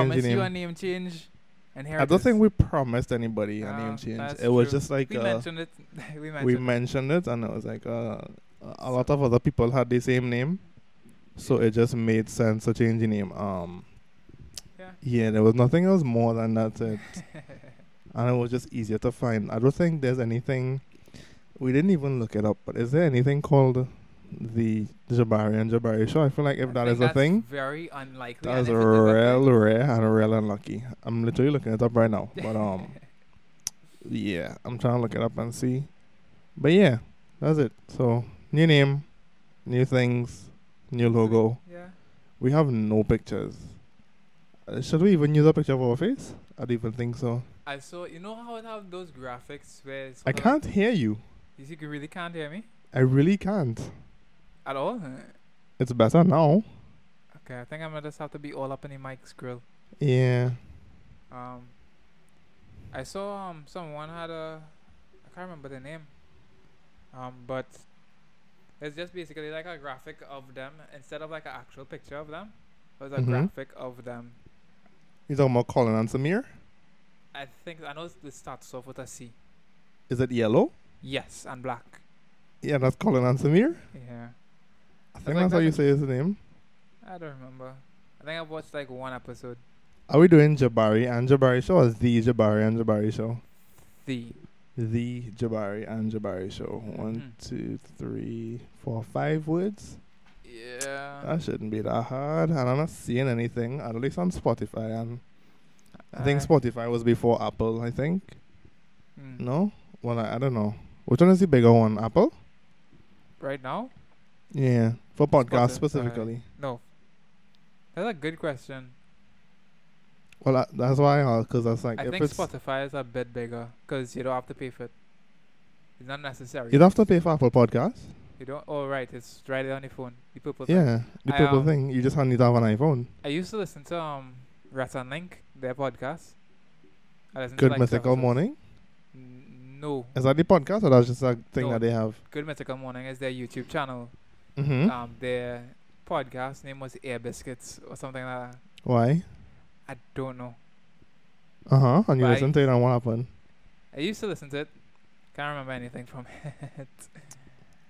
change promise you a name change, and here I don't think we promised anybody a name change. that's It was true. just like we uh, mentioned it. we mentioned. we it. mentioned it, and it was like uh, a lot of other people had the same name, so it just made sense to change the name. Um, Yeah. yeah, there was nothing else more than that. It, and it was just easier to find. I don't think there's anything. We didn't even look it up, but is there anything called the Jabari and Jabari show? I feel like if that think a thing, very unlikely. that is if it is a real rare and real unlucky. I'm literally looking it up right now, but um, yeah, I'm trying to look it up and see. But yeah, that's it. So new name, new things, new logo. Yeah. We have no pictures. Uh, should we even use a picture of our face? I don't even think so. I saw. You know how it have those graphics where I can't hear you. You see- you really can't hear me I really can't. At all. It's better now. Okay, I think I'm gonna just have to be all up in the mic's grill. Yeah. Um, I saw um someone had a I can't remember the name. Um, but it's just basically like a graphic of them instead of like an actual picture of them. It was a Mhm. graphic of them. You talking about Colin and Samir? I think I know it starts off with a C. Is it yellow? Yes, and black. Yeah, that's Colin and Samir. Yeah, I think like that's how you say his name. I don't remember. I think I've watched like one episode. Are we doing Jabari and Jabari show or the Jabari and Jabari show? The The Jabari and Jabari show. One, Mhm. two, three, four, five words. yeah. That shouldn't be that hard. And I'm not seeing anything. At least on Spotify. And I think Uh, Spotify was before Apple. I think. mm. No. Well, I, I don't know. Which one is the bigger one? Apple. Right now? Yeah, for podcast Spotify. specifically. No. That's a good question. Well, that, that's why, because that's like I if think it's Spotify is a bit bigger because you don't have to pay for it. It's not necessary. you don't have to pay for Apple Podcasts. You don't. Oh right, it's right there on your phone. The purple. thing. Yeah, the I, purple um, thing. You just need to have an iPhone. I used to listen to um Rhett and Link, their podcast. I listened to, Good like, Mythical episodes. Morning. N- No, Is that the podcast or that's just a thing No. that they have? Good Mythical Morning is their YouTube channel. Mm-hmm. Um, their podcast name was Ear Biscuits or something like that. Why? I don't know. Uh huh. And you Why? listen to it and what happened? I used to listen to it. Can't remember anything from it.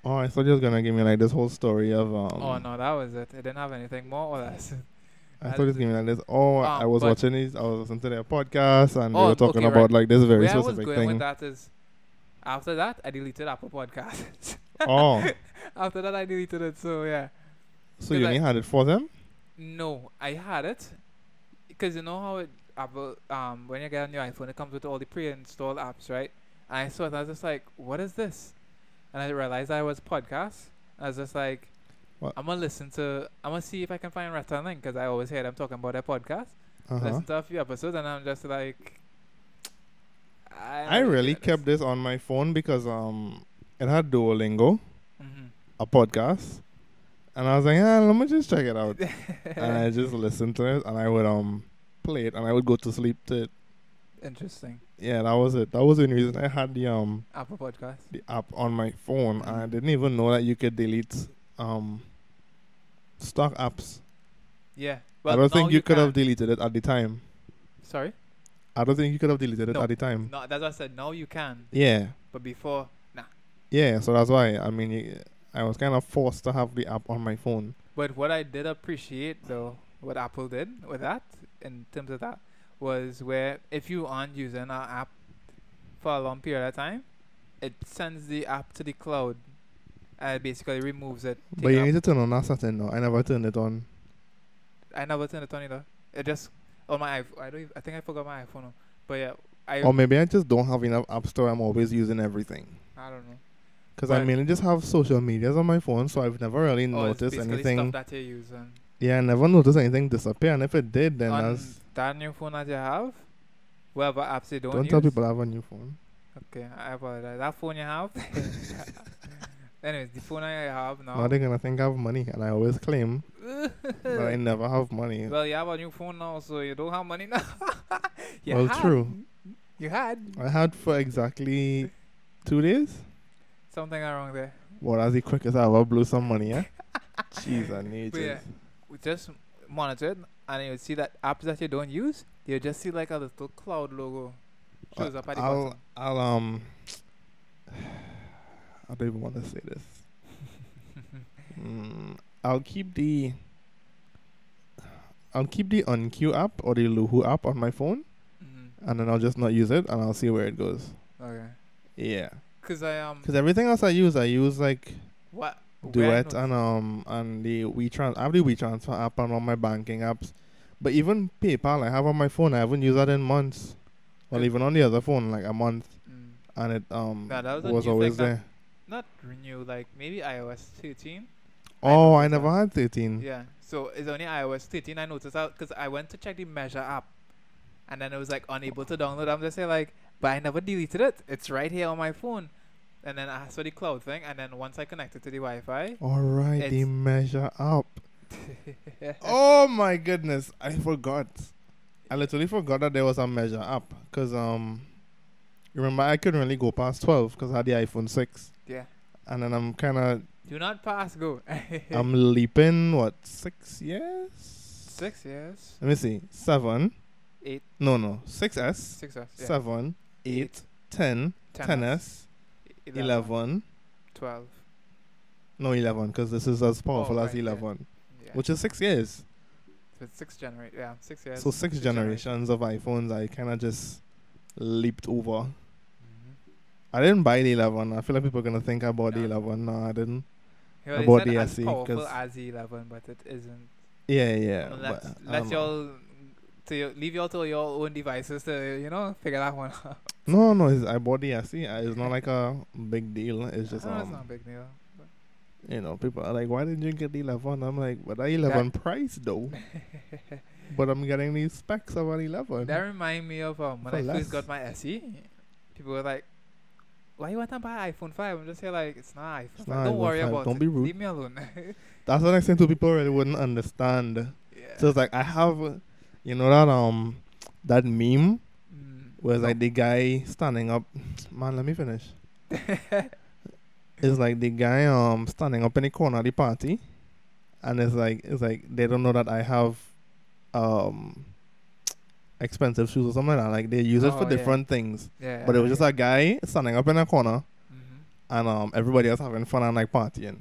Oh, I thought you was gonna give me like this whole story of um. oh no, that was it. It didn't have anything more or less. I I thought you was giving me like this. Oh, I Um, was watching these. I was listening to their podcast and they Oh, were talking okay, about right. like this very Where I was specific going thing. with that is, after that I deleted Apple Podcasts. Oh, after that I deleted it. So yeah. so you I- only had it for them? No, I had it because you know how it Apple um when you get on your iPhone it comes with all the pre-installed apps, right? And I saw it, I was just like, "What is this?" And I realized I was podcast. I was just like, What? "I'm gonna listen to. I'm gonna see if I can find Rhett and Link because I always hear them talking about their podcast. Uh huh. Listen to a few episodes, and I'm just like, I, I really kept this on my phone because um, it had Duolingo, hmm a podcast, and I was like, yeah, let me just check it out. and I just listened to it, and I would um play it, and I would go to sleep to it. Interesting. Yeah, that was it. That was the reason I had the um Apple Podcast. the app on my phone, and I didn't even know that you could delete um stock apps. Yeah. I don't think you, could have deleted it at the time. Sorry. I don't think you could have deleted it No. at the time. No, that's what I said. Now you can, Yeah, but before. Yeah. So that's why I mean, I was kind of forced to have the app on my phone. But what I did appreciate though, what Apple did with that, in terms of that, was where if you aren't using our app for a long period of time, it sends the app to the cloud. And basically removes it. But you need to turn on that setting though. I never turned it on. I never turned it on either. It just on my iPhone. I don't. Even, I think I forgot my iPhone. But yeah, I. Or maybe I just don't have enough app store. I'm always using everything. I don't know. Because I mainly just have social medias on my phone, so I've never really Oh, noticed anything. Stuff that you use and Yeah, I never noticed anything disappear. And if it did, then on that's. that new phone that you have, whatever apps you don't, Don't use. tell people I have a new phone. Okay, I apologize. That phone you have. Anyways, the phone I have now. Now they're gonna think I have money, and I always claim that I never have money. well, you have a new phone now, so you don't have money now. Well, had. true. You had I had for exactly two days. Something wrong there. Well, that's the quickest I ever blew some money, yeah? Jeez, I need But yeah, we just monitored, and you see that apps that you don't use, you just see like a little cloud logo shows up at the I'll, bottom. I'll um. I don't even want to say this. Mm, I'll keep the. I'll keep the UnQ app or the Luhu app on my phone, Mhm. and then I'll just not use it, and I'll see where it goes. Okay. Yeah, Cause I um because everything else I use, I use like what Duet and um and the WeTrans. I have the WeTransfer app and all my banking apps, but even PayPal I have on my phone. I haven't used that in months. Well, even on the other phone, like a month, mm, and it um Nah, was was always thing there. not renew like maybe iOS 13. Oh, I noticed never that. had 13. Yeah. So it's only iOS 13. I noticed that because I went to check the Measure app, and then it was like unable to download. I'm just saying like, but I never deleted it. It's right here on my phone. And then I saw the cloud thing, and then once I connected to the Wi-Fi, All right, the measure up. Oh my goodness, I forgot. I literally forgot that there was a measure up because um, remember I couldn't really go past 12 because I had the iPhone 6, yeah. and then I'm kind of Do not pass go. I'm leaping what six years? Six years. Let me see, seven. Eight. No, no, six S, Six. Yeah. seven, eight, ten, Ten ten S, S, eleven. Twelve. No, eleven, because this is as powerful Oh, as right, yeah. eleven, Yeah. which is six years. so it's six generate. Yeah, six years. So six generations of iPhones, I kind of just leaped over. Mhm. I didn't buy the 11. I feel like people are gonna think I bought the 11. No, I didn't. Yeah, I bought the as SE powerful as the 11, but it isn't. Yeah, yeah. let's but let y'all to your, leave y'all to your own devices to you know figure that one out. No, no, it's, I bought the SE. It's not like a big deal. It's just No, it's um, not a big deal. you know, people are like, why didn't you get the 11? I'm like, but that 11 price though. but I'm getting these specs of an 11. that remind me of um, when For I less. first got my SE. People were like, "Why you want to buy iPhone 5? I'm just here like, "It's not iPhone. It's not Don't iPhone worry 5. about Don't it. be rude." Leave me alone." That's what I saying to people really wouldn't understand. yeah. So it's like I have, you know that um, that meme Mm, where it's no. like the guy standing up. Man, let me finish. It's like the guy um standing up in the corner of the party, and it's like it's like they don't know that I have um expensive shoes or something like that. Like they use it Oh, for yeah. different things. yeah. But it was just a guy standing up in a corner, Mhm. and um everybody else having fun and like partying.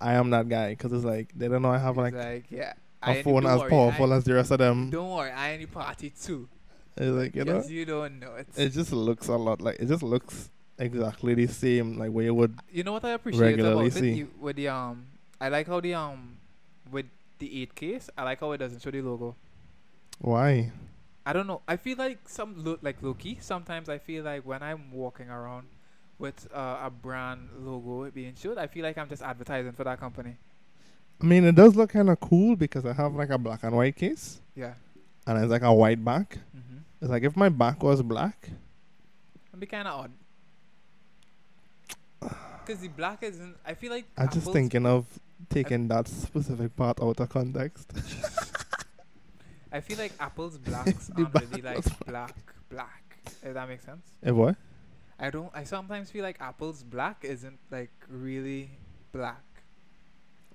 I am that guy because it's like they don't know I have It's like yeah. A phone as worry, powerful I, as the rest of them. Don't worry, I any party too. It's like you know, you don't know it. it just looks a lot like it just looks exactly the same like where you would. You know what I appreciate regularly about it see. You- with the um, I like how the um, with the eight case, I like how it doesn't show the logo. Why? I don't know. I feel like some lo- like Loki. Sometimes I feel like when I'm walking around with uh, a brand logo being showed, I feel like I'm just advertising for that company. I mean, it does look kind of cool because I have like a black and white case, Yeah. and it's like a white back. Mm-hmm. It's like if my back was black, It'd be kind of odd. Because the black isn't. I feel like. I'm just thinking of taking that specific part out of context. I feel like Apple's blacks The aren't really like black, black. If that makes sense. Eh, what? I don't. I sometimes feel like Apple's black isn't like really black.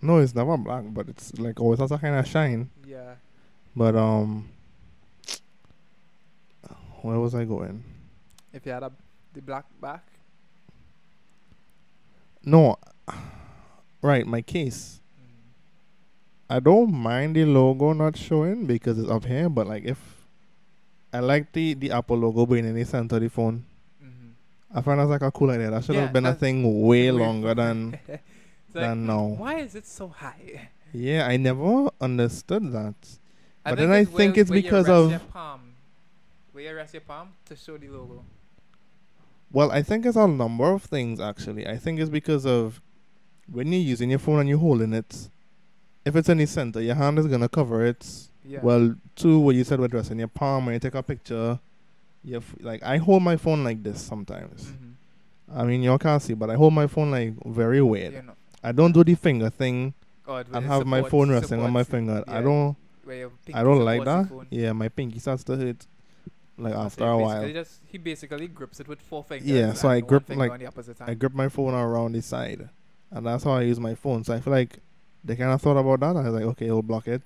No, it's never black, but it's like always has a kind of shine. Yeah. But um, where was I going? If you had a the black back. No, right, my case. Mm. I don't mind the logo not showing because it's up here, but like if I like the the Apple logo being in the center of the phone. Mm-hmm. I find that's like a cool idea. That should Yeah, have been a thing way longer than like, than now. Why is it so high? Yeah, I never understood that. I But then I think it's where because you rest of- your palm, where you rest your palm to show the logo. Well, I think it's a number of things actually. I think it's because of when you're using your phone and you're holding it, if it's in the center, your hand is gonna cover it. Yeah. Well, two, what you said with resting your palm when you take a picture. You have, like I hold my phone like this sometimes. Mm-hmm. I mean, you can't see, but I hold my phone like very weird. I don't do the finger thing Oh, and have my phone resting on my finger. I don't. I don't like that. Yeah, my pinky starts to hurt. Like after a while, Just, he basically grips it with four fingers. Yeah, so I grip, like, on the opposite I grip my phone around the side, and that's how I use my phone. So I feel like they kind of thought about that. I was like, okay, it'll block it,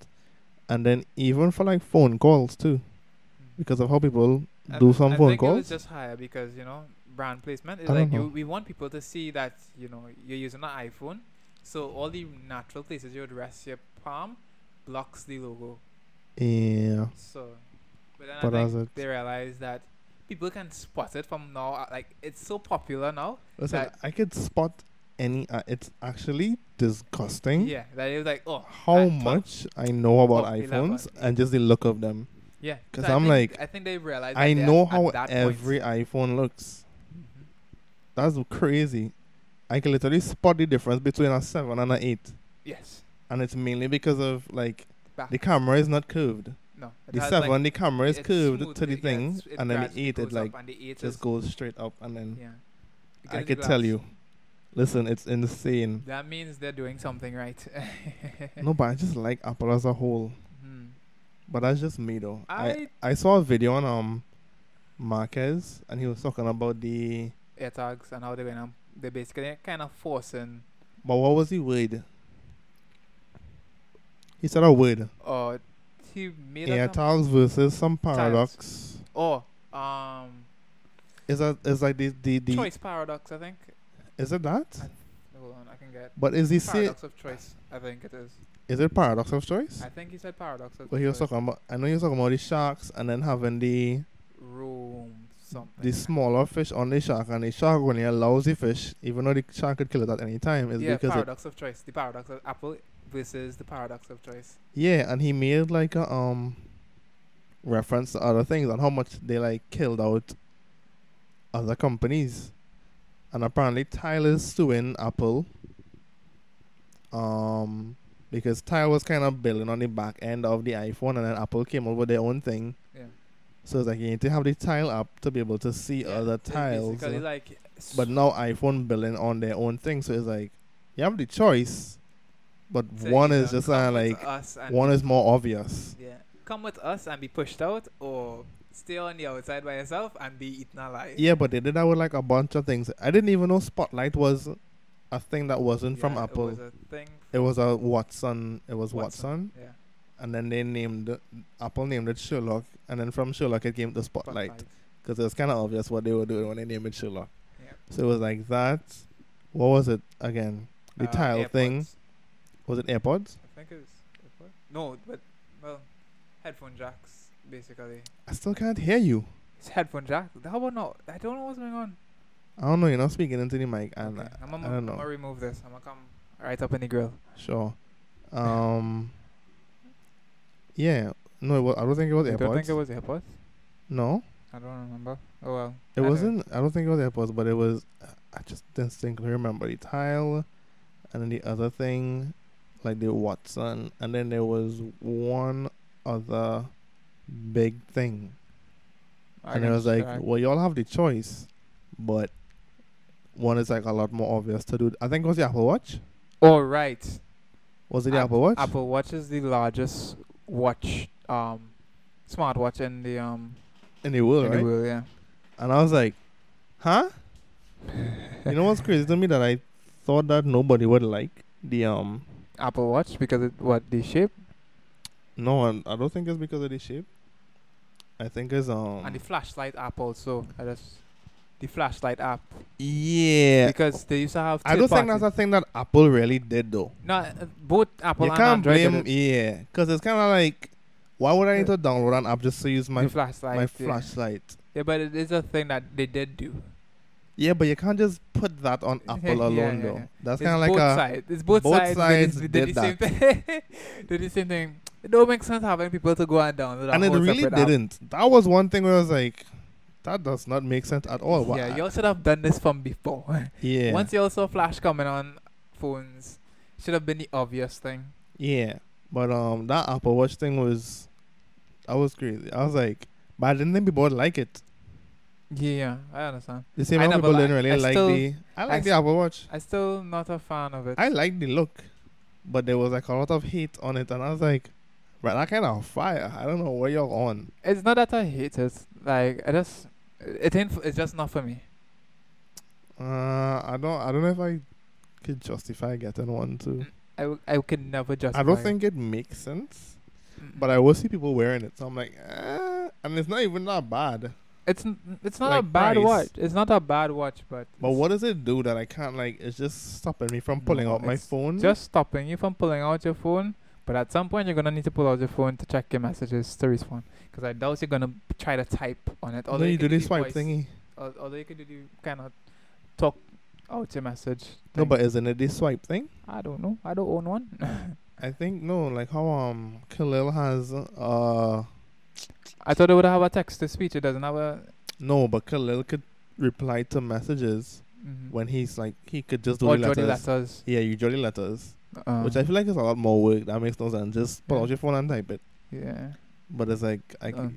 and then even for like phone calls too, hmm. because of how people I- do some I phone think It was calls. just higher because you know brand placement is like you. We want people to see that you know you're using an iPhone, so all the natural places you would rest your palm blocks the logo. Yeah, So, but then But I think they realize that people can spot it from now. uh, Like it's so popular now. listen, That- I could spot any. Uh, it's actually disgusting Yeah, that is like oh how at 12. much I know about Oh, 11, iPhones and just the look of them. Yeah, 'Cause so I'm think- like, I think they realize. I know how every point. iPhone looks. That's crazy. I can literally spot the difference between a seven and an eight, Yes. and it's mainly because of like Back. the camera is not curved. no. The seven, like, the camera is curved smooth, to the it- thing, it and then the eight, it like the eight just goes straight up, and then Yeah. I could tell you. Listen, it's insane. That means they're doing something right. no, but I just like Apple as a whole. Hmm. But that's just me though. I I- I saw a video on um Marques, and he was talking about the. AirTags and how they're gonna they're basically kind of forcing But what was the word? He said a word. or he made up some- AirTags versus some paradox. oh um Is that is like the the, the choice paradox I think. is it that? Hold on, I can get But is he say paradox of choice. I think it is. is it paradox of choice? I think he said paradox of But he was choice. talking about. I know he was talking about the sharks and then having the room something. the smaller fish on the shark and the shark only allows the fish, even though the shark could kill it at any time, is yeah, because paradox of choice. The paradox of Apple versus the paradox of choice. yeah, and he made like a um reference to other things and how much they like killed out other companies, and apparently Tile's suing Apple. Um, because Tyler was kind of building on the back end of the iPhone, and then Apple came up with their own thing. Yeah. So it's like you need to have the tile app to be able to see Yeah, other tiles. Uh, like But now iPhone building on their own thing, so it's like you have the choice, but so one is just come kind of with like us one is more obvious. Yeah. Come with us and be pushed out or stay on the outside by yourself and be eaten alive. Yeah, but they did that with like a bunch of things. I didn't even know Spotlight was a thing that wasn't from Apple. It was a thing. It was a Watson. It was Watson. Watson, Yeah. And then they named Apple named it Sherlock, and then from Sherlock it came to Spotlight because it was kind of obvious what they were doing when they named it Sherlock. Yeah. So it was like that. What was it again? The Uh, tile thing. Was it AirPods? I think it was AirPods. No, but well, headphone jacks basically. I still can't hear you. It's headphone jack. How about not? I don't know what's going on. I don't know. You're not speaking into the mic, and okay. I'm I, I don't know. I'm gonna remove this. I'm gonna come right up in the grill. Sure. Um. Yeah. No, it wa- I don't think it was I AirPods. don't think it was AirPods. no, I don't remember. Oh well. it Anyway. wasn't. I don't think it was AirPods, but it was. I just distinctly remember the tile, and then the other thing, like the Watson, and then there was one other big thing, I and it was like, check. well, y'all have the choice, but one is like a lot more obvious to do. I think it was the Apple Watch. Oh right. Was it the App- Apple Watch? Apple Watch is the largest watch, um, smartwatch in the um in the world, in right? the world. Yeah. And I was like, huh? you know what's crazy to me that I thought that nobody would like the um Apple Watch because it what the shape no I, I don't think it's because of the shape. I think it's um and the flashlight app also. I just the flashlight app yeah. because they used to have. I don't think that's a thing that Apple really did though. No, uh, both Apple you and can't Android blame yeah, because it's kind of like why would I need to download an app just to use my the flashlight. my yeah. flashlight? Yeah, but it is a thing that they did do. Yeah, but you can't just put that on Yeah, Apple yeah, alone yeah, though. That's kind of like both a sides. It's both, both sides. sides did, did the same thing. did the same thing. It don't make sense having people to go and download. and it really didn't. That was one thing where I was like, that does not make sense at all. Yeah, y'all should have done this from before. yeah, Once y'all saw Flash coming on phones, should have been the obvious thing. yeah. But um, that Apple Watch thing was, I was crazy. I was like, but I didn't think people would like it. Yeah, I understand. The same I people didn't really I like still- the. I like I the Apple Watch. I still not a fan of it. I like the look, but there was like a lot of hate on it, and I was like, right, that kind of fire. I don't know where you're on. it's not that I hate it. Like I just, it ain't. f- It's just not for me. Uh, I don't. I don't know if I could justify getting one too. I, w- I could never justify. I don't think it makes sense. but I always see people wearing it, so I'm like, eh, and it's not even that bad. It's n- it's not a bad price. watch. It's not a bad watch, but But what does it do that I can't like? It's just stopping me from pulling No, out my phone. just stopping you from pulling out your phone. But at some point, you're gonna need to pull out your phone to check your messages to respond. Because I doubt you're gonna try to type on it. Although you do this swipe voice- thingy. al- Although you can do the kind of talk out your message. No, but isn't it this swipe thing? I don't know. I don't own one. I think no, like how um Khalil has uh I thought it would have a text to speech. It doesn't have a. no, but Khalil could reply to messages mhm. when he's like he could just do letters. letters. Yeah, you the letters, Um, which I feel like is a lot more work. That makes no sense. Just pull Yeah. out your phone and type it. yeah. But it's like I. Uh, c-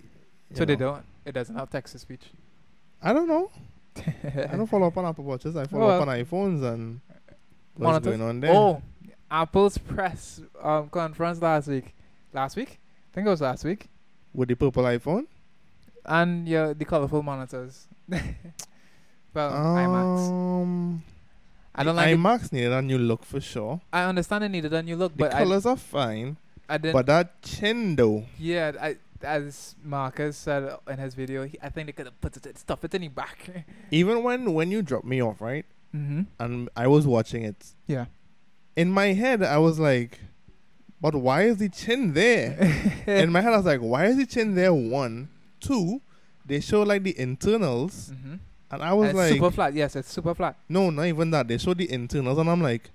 So you they don't. It doesn't have text to speech. I don't know. I don't follow up on Apple Watches. I follow Well. up on iPhones and what's Monitors? going on there. Oh, Apple's press um, conference last week. Last week? I think it was last week. with the purple iPhone. And yeah, the colorful monitors. well, iMacs. I don't like. it. iMacs needed a new look for sure. I understand it needed a new look, The but I, colors are fine, I didn't. but that chin though. yeah, I, as Marques said in his video, he, I think they could have put it, stuff it in the back. Even when when you drop me off, right, mm-hmm. and I was watching it, Yeah. in my head I was like, but why is the chin there? in my head I was like, why is the chin there? One, two, they show like the internals, mm-hmm. And I was it's like, super flat. Yes, it's super flat. no, not even that. They show the internals, and I'm like.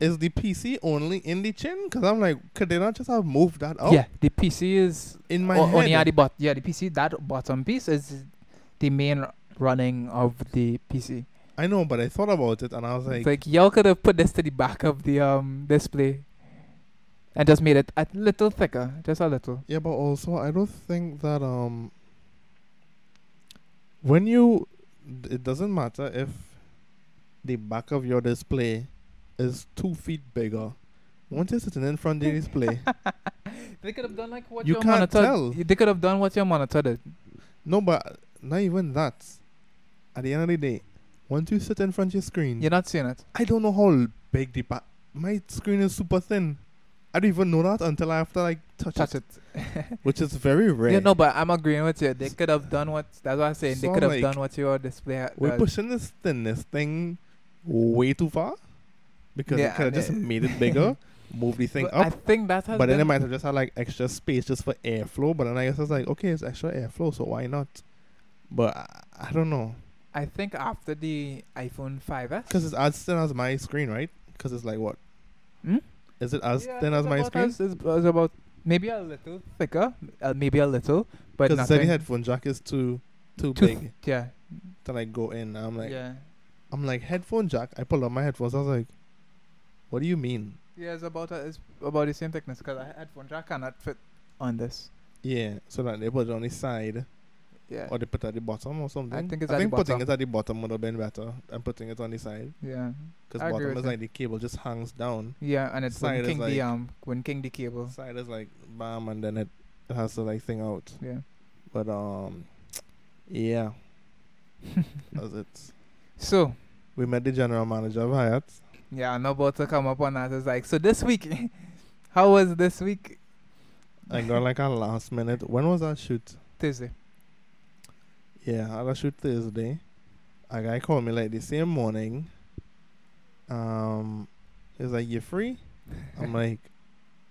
Is the PC only in the chin? Because I'm like, could they not just have moved that up? Yeah, the PC is In my o- head. only at the bot. Yeah, the PC that bottom piece is the main running of the PC. I know, but I thought about it and I was like, it's like y'all could have put this to the back of the um display, and just made it a little thicker, just a little. yeah, but also I don't think that um when you it doesn't matter if the back of your display is two feet bigger. Once you're sitting in front of the display, They could have done like what You your can't monitor. tell. They could have done what your monitor did. no, but not even that. At the end of the day, once you sit in front of your screen, You're not seeing it. I don't know how big the back. My screen is super thin. I don't even know that until I have to like touch, Touch it, it. which is very rare. Yeah, no, but I'm agreeing with you. They could have done what. That's what I'm saying. They could have like, done what your display ha- We're pushing this thinness thing way too far because Yeah, it could have just made it bigger, move the thing But I think that has But then it might have just had like extra space just for airflow. But then I guess it's like, okay, it's extra airflow, so why not? But I, I don't know. I think after the iPhone 5s. Because it's as thin as my screen, right? Because it's like what? Hmm? Is it as Yeah, thin as my screen? as- It's, it's about maybe a little thicker, uh, maybe a little, but Because the headphone jack is too too Too big yeah, to like go in. I'm like, yeah, I'm like headphone jack. I pulled out my headphones. I was like, what do you mean? yeah. It's about a, it's about the same thickness because a headphone jack cannot fit on this. Yeah, so that they put it on the side. Yeah, Or they put it at the bottom or something. I think it's I at the think putting bottom. it at the bottom would have been better than putting it on the side. yeah, Because bottom is like the cable just hangs down. yeah. And it's Side when king the like- um when king the cable. Side is like bam and then it, has to like thing out. Yeah. But um yeah. That's it. So We met the general manager of Hyatt. yeah, I'm about to come up on that. It's like so this week. how was this week? I got like a last minute. When was that shoot? Tuesday. Yeah, I a shoot Thursday. A guy called me like the same morning. Um, he's like, "You free?" I'm like,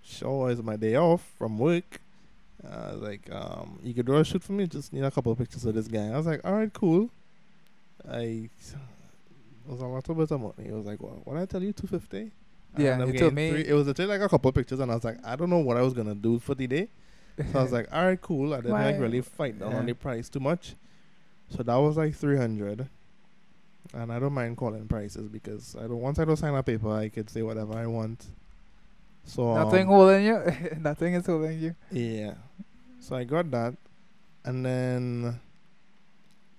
"Sure." It's my day off from work. Uh, like, um, you could do a shoot for me. Just need a couple of pictures of this guy. I was like, "All right, cool." I was a lot of bit of money. It was like, "What? What did I tell you? Two fifty? Yeah, you told me- It was literally like a couple of pictures, and I was like, I don't know what I was gonna do for the day. So I was like, all right, cool. I didn't like really fight down on the price too much. So that was like three hundred. And I don't mind calling prices because I don't once I don't sign a paper I could say whatever I want. So Nothing um, holding you. Nothing is holding you. yeah. So I got that. And then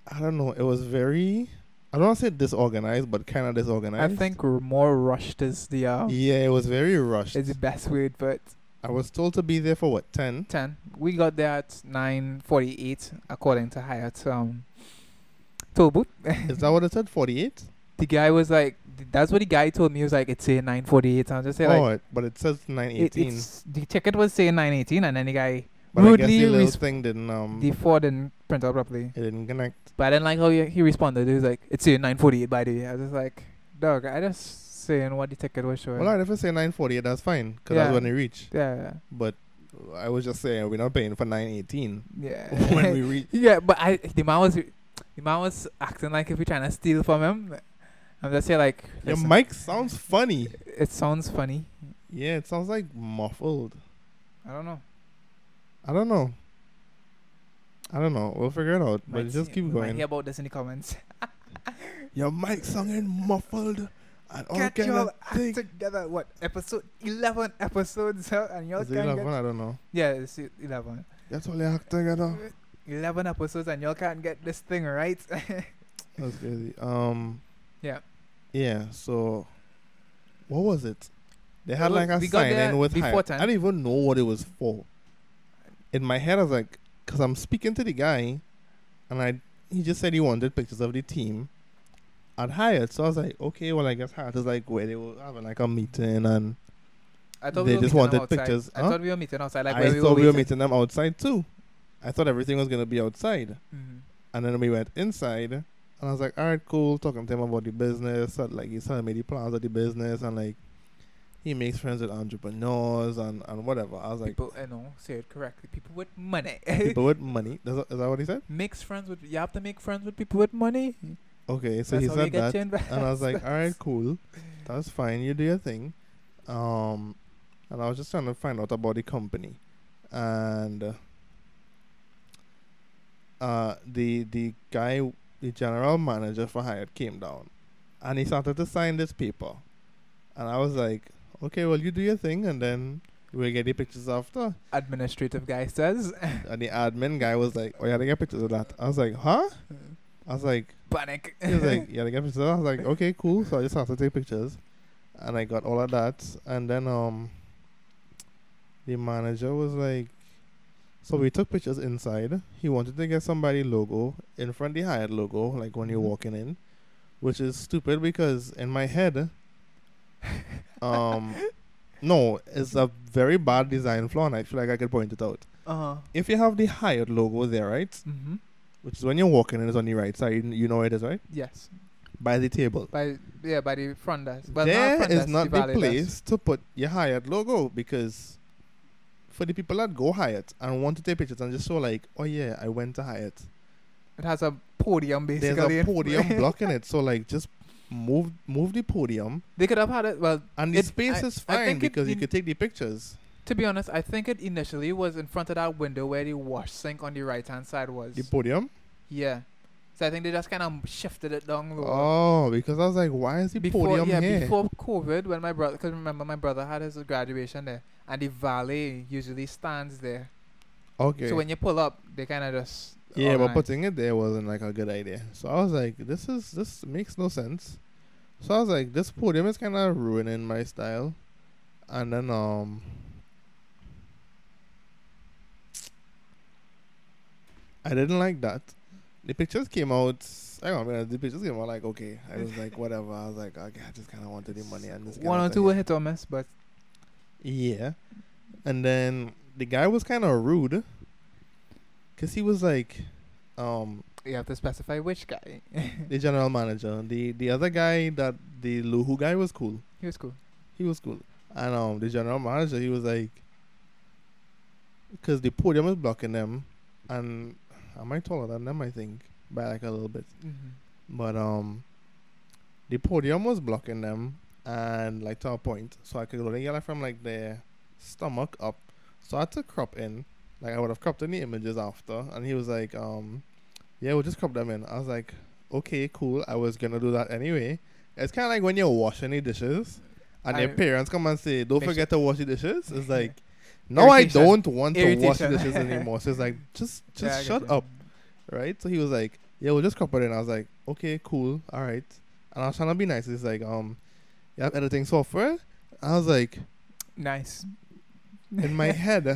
I don't know, it was very I don't want to say disorganized, but kinda disorganized. I think more rushed is the um, Yeah, it was very rushed. It's the best word, but I was told to be there for what, ten? ten. We got there at nine forty eight, according to Hyatt um Is that what it said? Forty eight? the guy was like, that's what the guy told me. He was like, it's saying 948. I'm just saying, oh, like, it, but it says it, 918. it's, the ticket was saying 918, and then the guy but I guess rudely the little resp- thing didn't um the four didn't print out properly. it didn't connect. But I didn't like how he, he responded. He was like, it's saying 948 by the way. I was just like, dog, I just saying what the ticket was showing. Well, alright, if it say 948, that's fine because Yeah. that's when it reach. yeah, But I was just saying we're not paying for 918 yeah. when we reach. yeah, but I the man was the man was acting like if we trying to steal from him. I'm just saying like, Your listen, mic sounds funny. it sounds funny. Yeah, it sounds like muffled. I don't know. I don't know. I don't know. We'll figure it out. But just keep we Might going. hear about this in the comments. Your mic sounding muffled. And all Get your act together. What episode? Eleven episodes, huh? and you're Is it 11? I don't know. Yeah, it's eleven. That's all you act together. Uh, Eleven episodes, and y'all can't get this thing right. That's crazy. Um. Yeah. Yeah. So, what was it? They had like a sign in with before Hyatt. I didn't even know what it was for. In my head, I was like, because I'm speaking to the guy, and I he just said he wanted pictures of the team at Hyatt. So I was like, okay, well I guess Hyatt is like where they were having like a meeting, and I thought They we were just wanted pictures, I huh? thought we were meeting outside, like I where thought we we were meeting them outside too. I thought everything was gonna be outside. Mhm. And then we went inside, and I was like, all right, cool. Talking to him about the business. Like, he's telling me the plans of the business, and like, he makes friends with entrepreneurs and, and whatever. I was like, people, you know, say it correctly. People with money. people with money. Is that, is that what he said? Makes friends with. You have to make friends with people with money. Okay, so That's he said that. And I was like, all right, cool. That's fine. You do your thing. Um, and I was just trying to find out about the company. And uh, the the guy, the general manager for Hyatt came down. And he started to sign this paper. And I was like, okay, well, you do your thing. And then we'll get the pictures after. Administrative guy says. And the admin guy was like, oh, you to get pictures of that. I was like, huh? I was like, Panic. he was like, yeah, I get pictures. I was like, okay, cool. So I just have to take pictures, and I got all of that. And then um, the manager was like, so we took pictures inside. He wanted to get somebody logo in front of the Hyatt logo, like when you're Mhm. walking in, which is stupid because in my head, um, no, it's a very bad design flaw, and I feel like I could point it out. Uh huh. If you have the Hyatt logo there, right, Mm-hmm. which is when you're walking in, it's on the right side. You know where it is, right, Yes. by the table. By yeah, by the front desk. But there front is desk, not the desk. place to put your Hyatt logo because for the people that go Hyatt and want to take pictures and just show like, oh yeah, I went to Hyatt. It has a podium basically. There's a podium blocking it, so like just move move the podium They could have had it. Well, and the It- space I- is fine think it because you could take the pictures. to be honest, I think it initially was in front of that window where the wash sink on the right hand side was. The podium. yeah. So I think they just kind of shifted it down lower. Oh, because I was like, why is the before podium yeah here? before COVID when my brother because remember my brother had his graduation there and the valet usually stands there okay. so when you pull up they kind of just yeah, but putting it there wasn't like a good idea. So I was like, this is this makes no sense. So I was like, this podium is kind of ruining my style. And then um, I didn't like that. The pictures came out. I don't know. The pictures came out like okay. I was like whatever. I was like okay. I just kind of wanted the money and this. one or two were hit or miss but Yeah, and then the guy was kind of rude. Cause he was like, um, you have to specify which guy the general manager. The the other guy that the Luhu guy was cool. he was cool He was cool. And um the general manager he was like because the podium was blocking them and I might taller than them I think by like a little bit. mm-hmm. But um the podium was blocking them and like to a point. So I could only get it from like their stomach up. So I had to crop in. Like I would have cropped in the images after and he was like, um yeah, we'll just crop them in. I was like, Okay, cool. I was gonna do that anyway. It's kinda like when you're washing the dishes and your parents come and say, Don't forget to wash the dishes. It's like no, I don't want to wash the dishes anymore. So it's like just just Yeah, shut you. up right? So he was like, "Yeah, we'll just crop it in." I was like, "Okay, cool, all right." And I was trying to be nice. He's like, "Um, you have editing software?" I was like, nice in my head,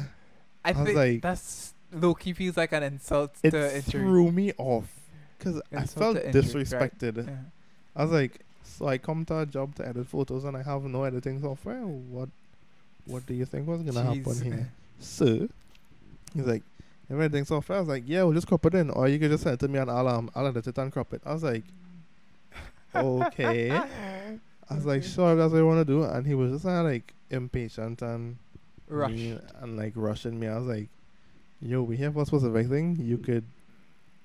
I, I was like- that's low key feels like an insult it to injury threw me off because I felt injury, right. disrespected. yeah. I was like, So I come to a job to edit photos and I have no editing software. What what do you think was gonna happen Jeez. here? So he's like, "If editing software, I was like, Yeah, we'll just crop it in. Or you could just send it to me and I'll um I'll edit it and crop it. I was like, Okay. I was like, sure, that's what you wanna do and he was just kinda like impatient and Rush. mean and like rushing me. I was like, Yo, we here for specific thing. You could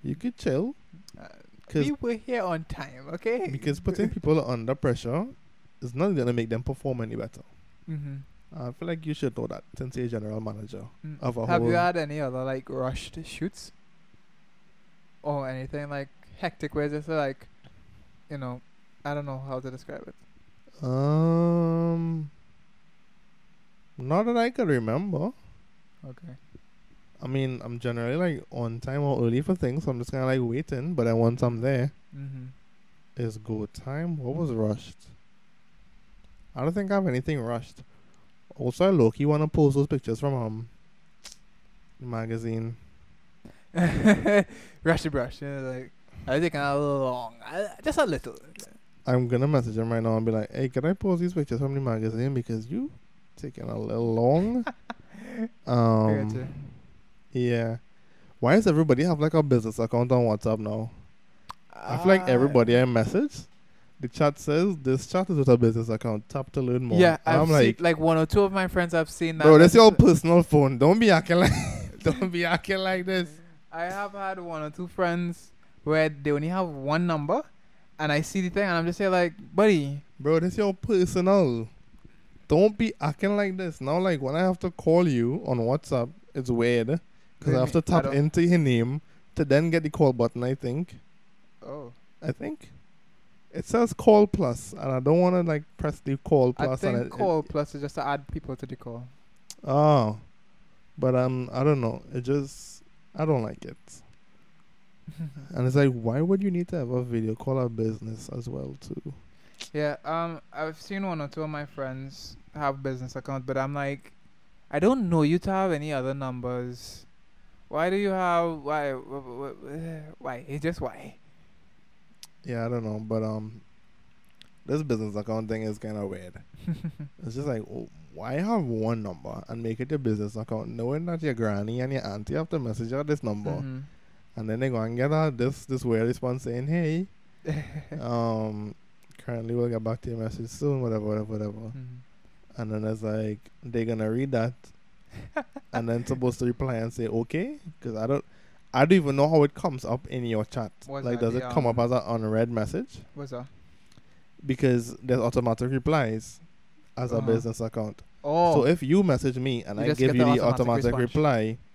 you could chill. Uh, 'Cause- we were here on time, okay? Because putting people under pressure is not gonna make them perform any better. Mm-hmm. I feel like you should know that since you're a general manager. Mm. Of a whole Have you had any other like rushed shoots? Or anything like hectic where it's just like, you know, I don't know how to describe it. Um, not that I can remember. Okay. I mean, I'm generally like on time or early for things, so I'm just kind of like waiting. But then once I'm there, Mm-hmm. it's go time. What was rushed? I don't think I have anything rushed. Also, I low key want to post those pictures from um magazine. Rush the brush. You know, like I think a little long, uh, just a little. I'm gonna message him right now and be like, "Hey, can I post these pictures from the magazine because you taking a little long." I um, yeah. Why does everybody have like a business account on WhatsApp now? I feel like Ah, everybody I message, the chat says this chat is with a business account. Tap to learn more. Yeah, I've I'm seen, like, like one or two of my friends I've seen that. bro, that's- your personal phone. Don't be acting like, don't be acting like this. I have had one or two friends where they only have one number, and I see the thing, and I'm just here like, buddy, Bro, this your personal. Don't be acting like this. Now, like when I have to call you on WhatsApp, it's weird because I have to tap into your name to then get the call button. I think. oh, I think. It says call plus, and I don't want to like press the call plus. I think and it, call plus is just to add people to the call. Oh, but um, I don't know. It just I don't like it. And it's like, why would you need to have a video call a business as well too? Yeah, um, I've seen one or two of my friends have business accounts, but I'm like, I don't know you to have any other numbers. Why do you have why? wh- wh- wh- Why? It's just why. Yeah, I don't know, but um, this business account thing is kind of weird. It's just like, oh, why have one number and make it your business account, knowing that your granny and your auntie have to message you this number, Mhm. And then they go and get uh, this this weird response saying, "Hey, um, currently we'll get back to your message soon, whatever, whatever, whatever." Mhm. And then it's like they're gonna read that, and then supposed to reply and say, "Okay," because I don't. I don't even know how it comes up in your chat. What's like, does it the, come up um, as an unread message? What's that? Because there's automatic replies as a Uh-huh. business account. Oh, So if you message me and You I give you the automatic automatic response.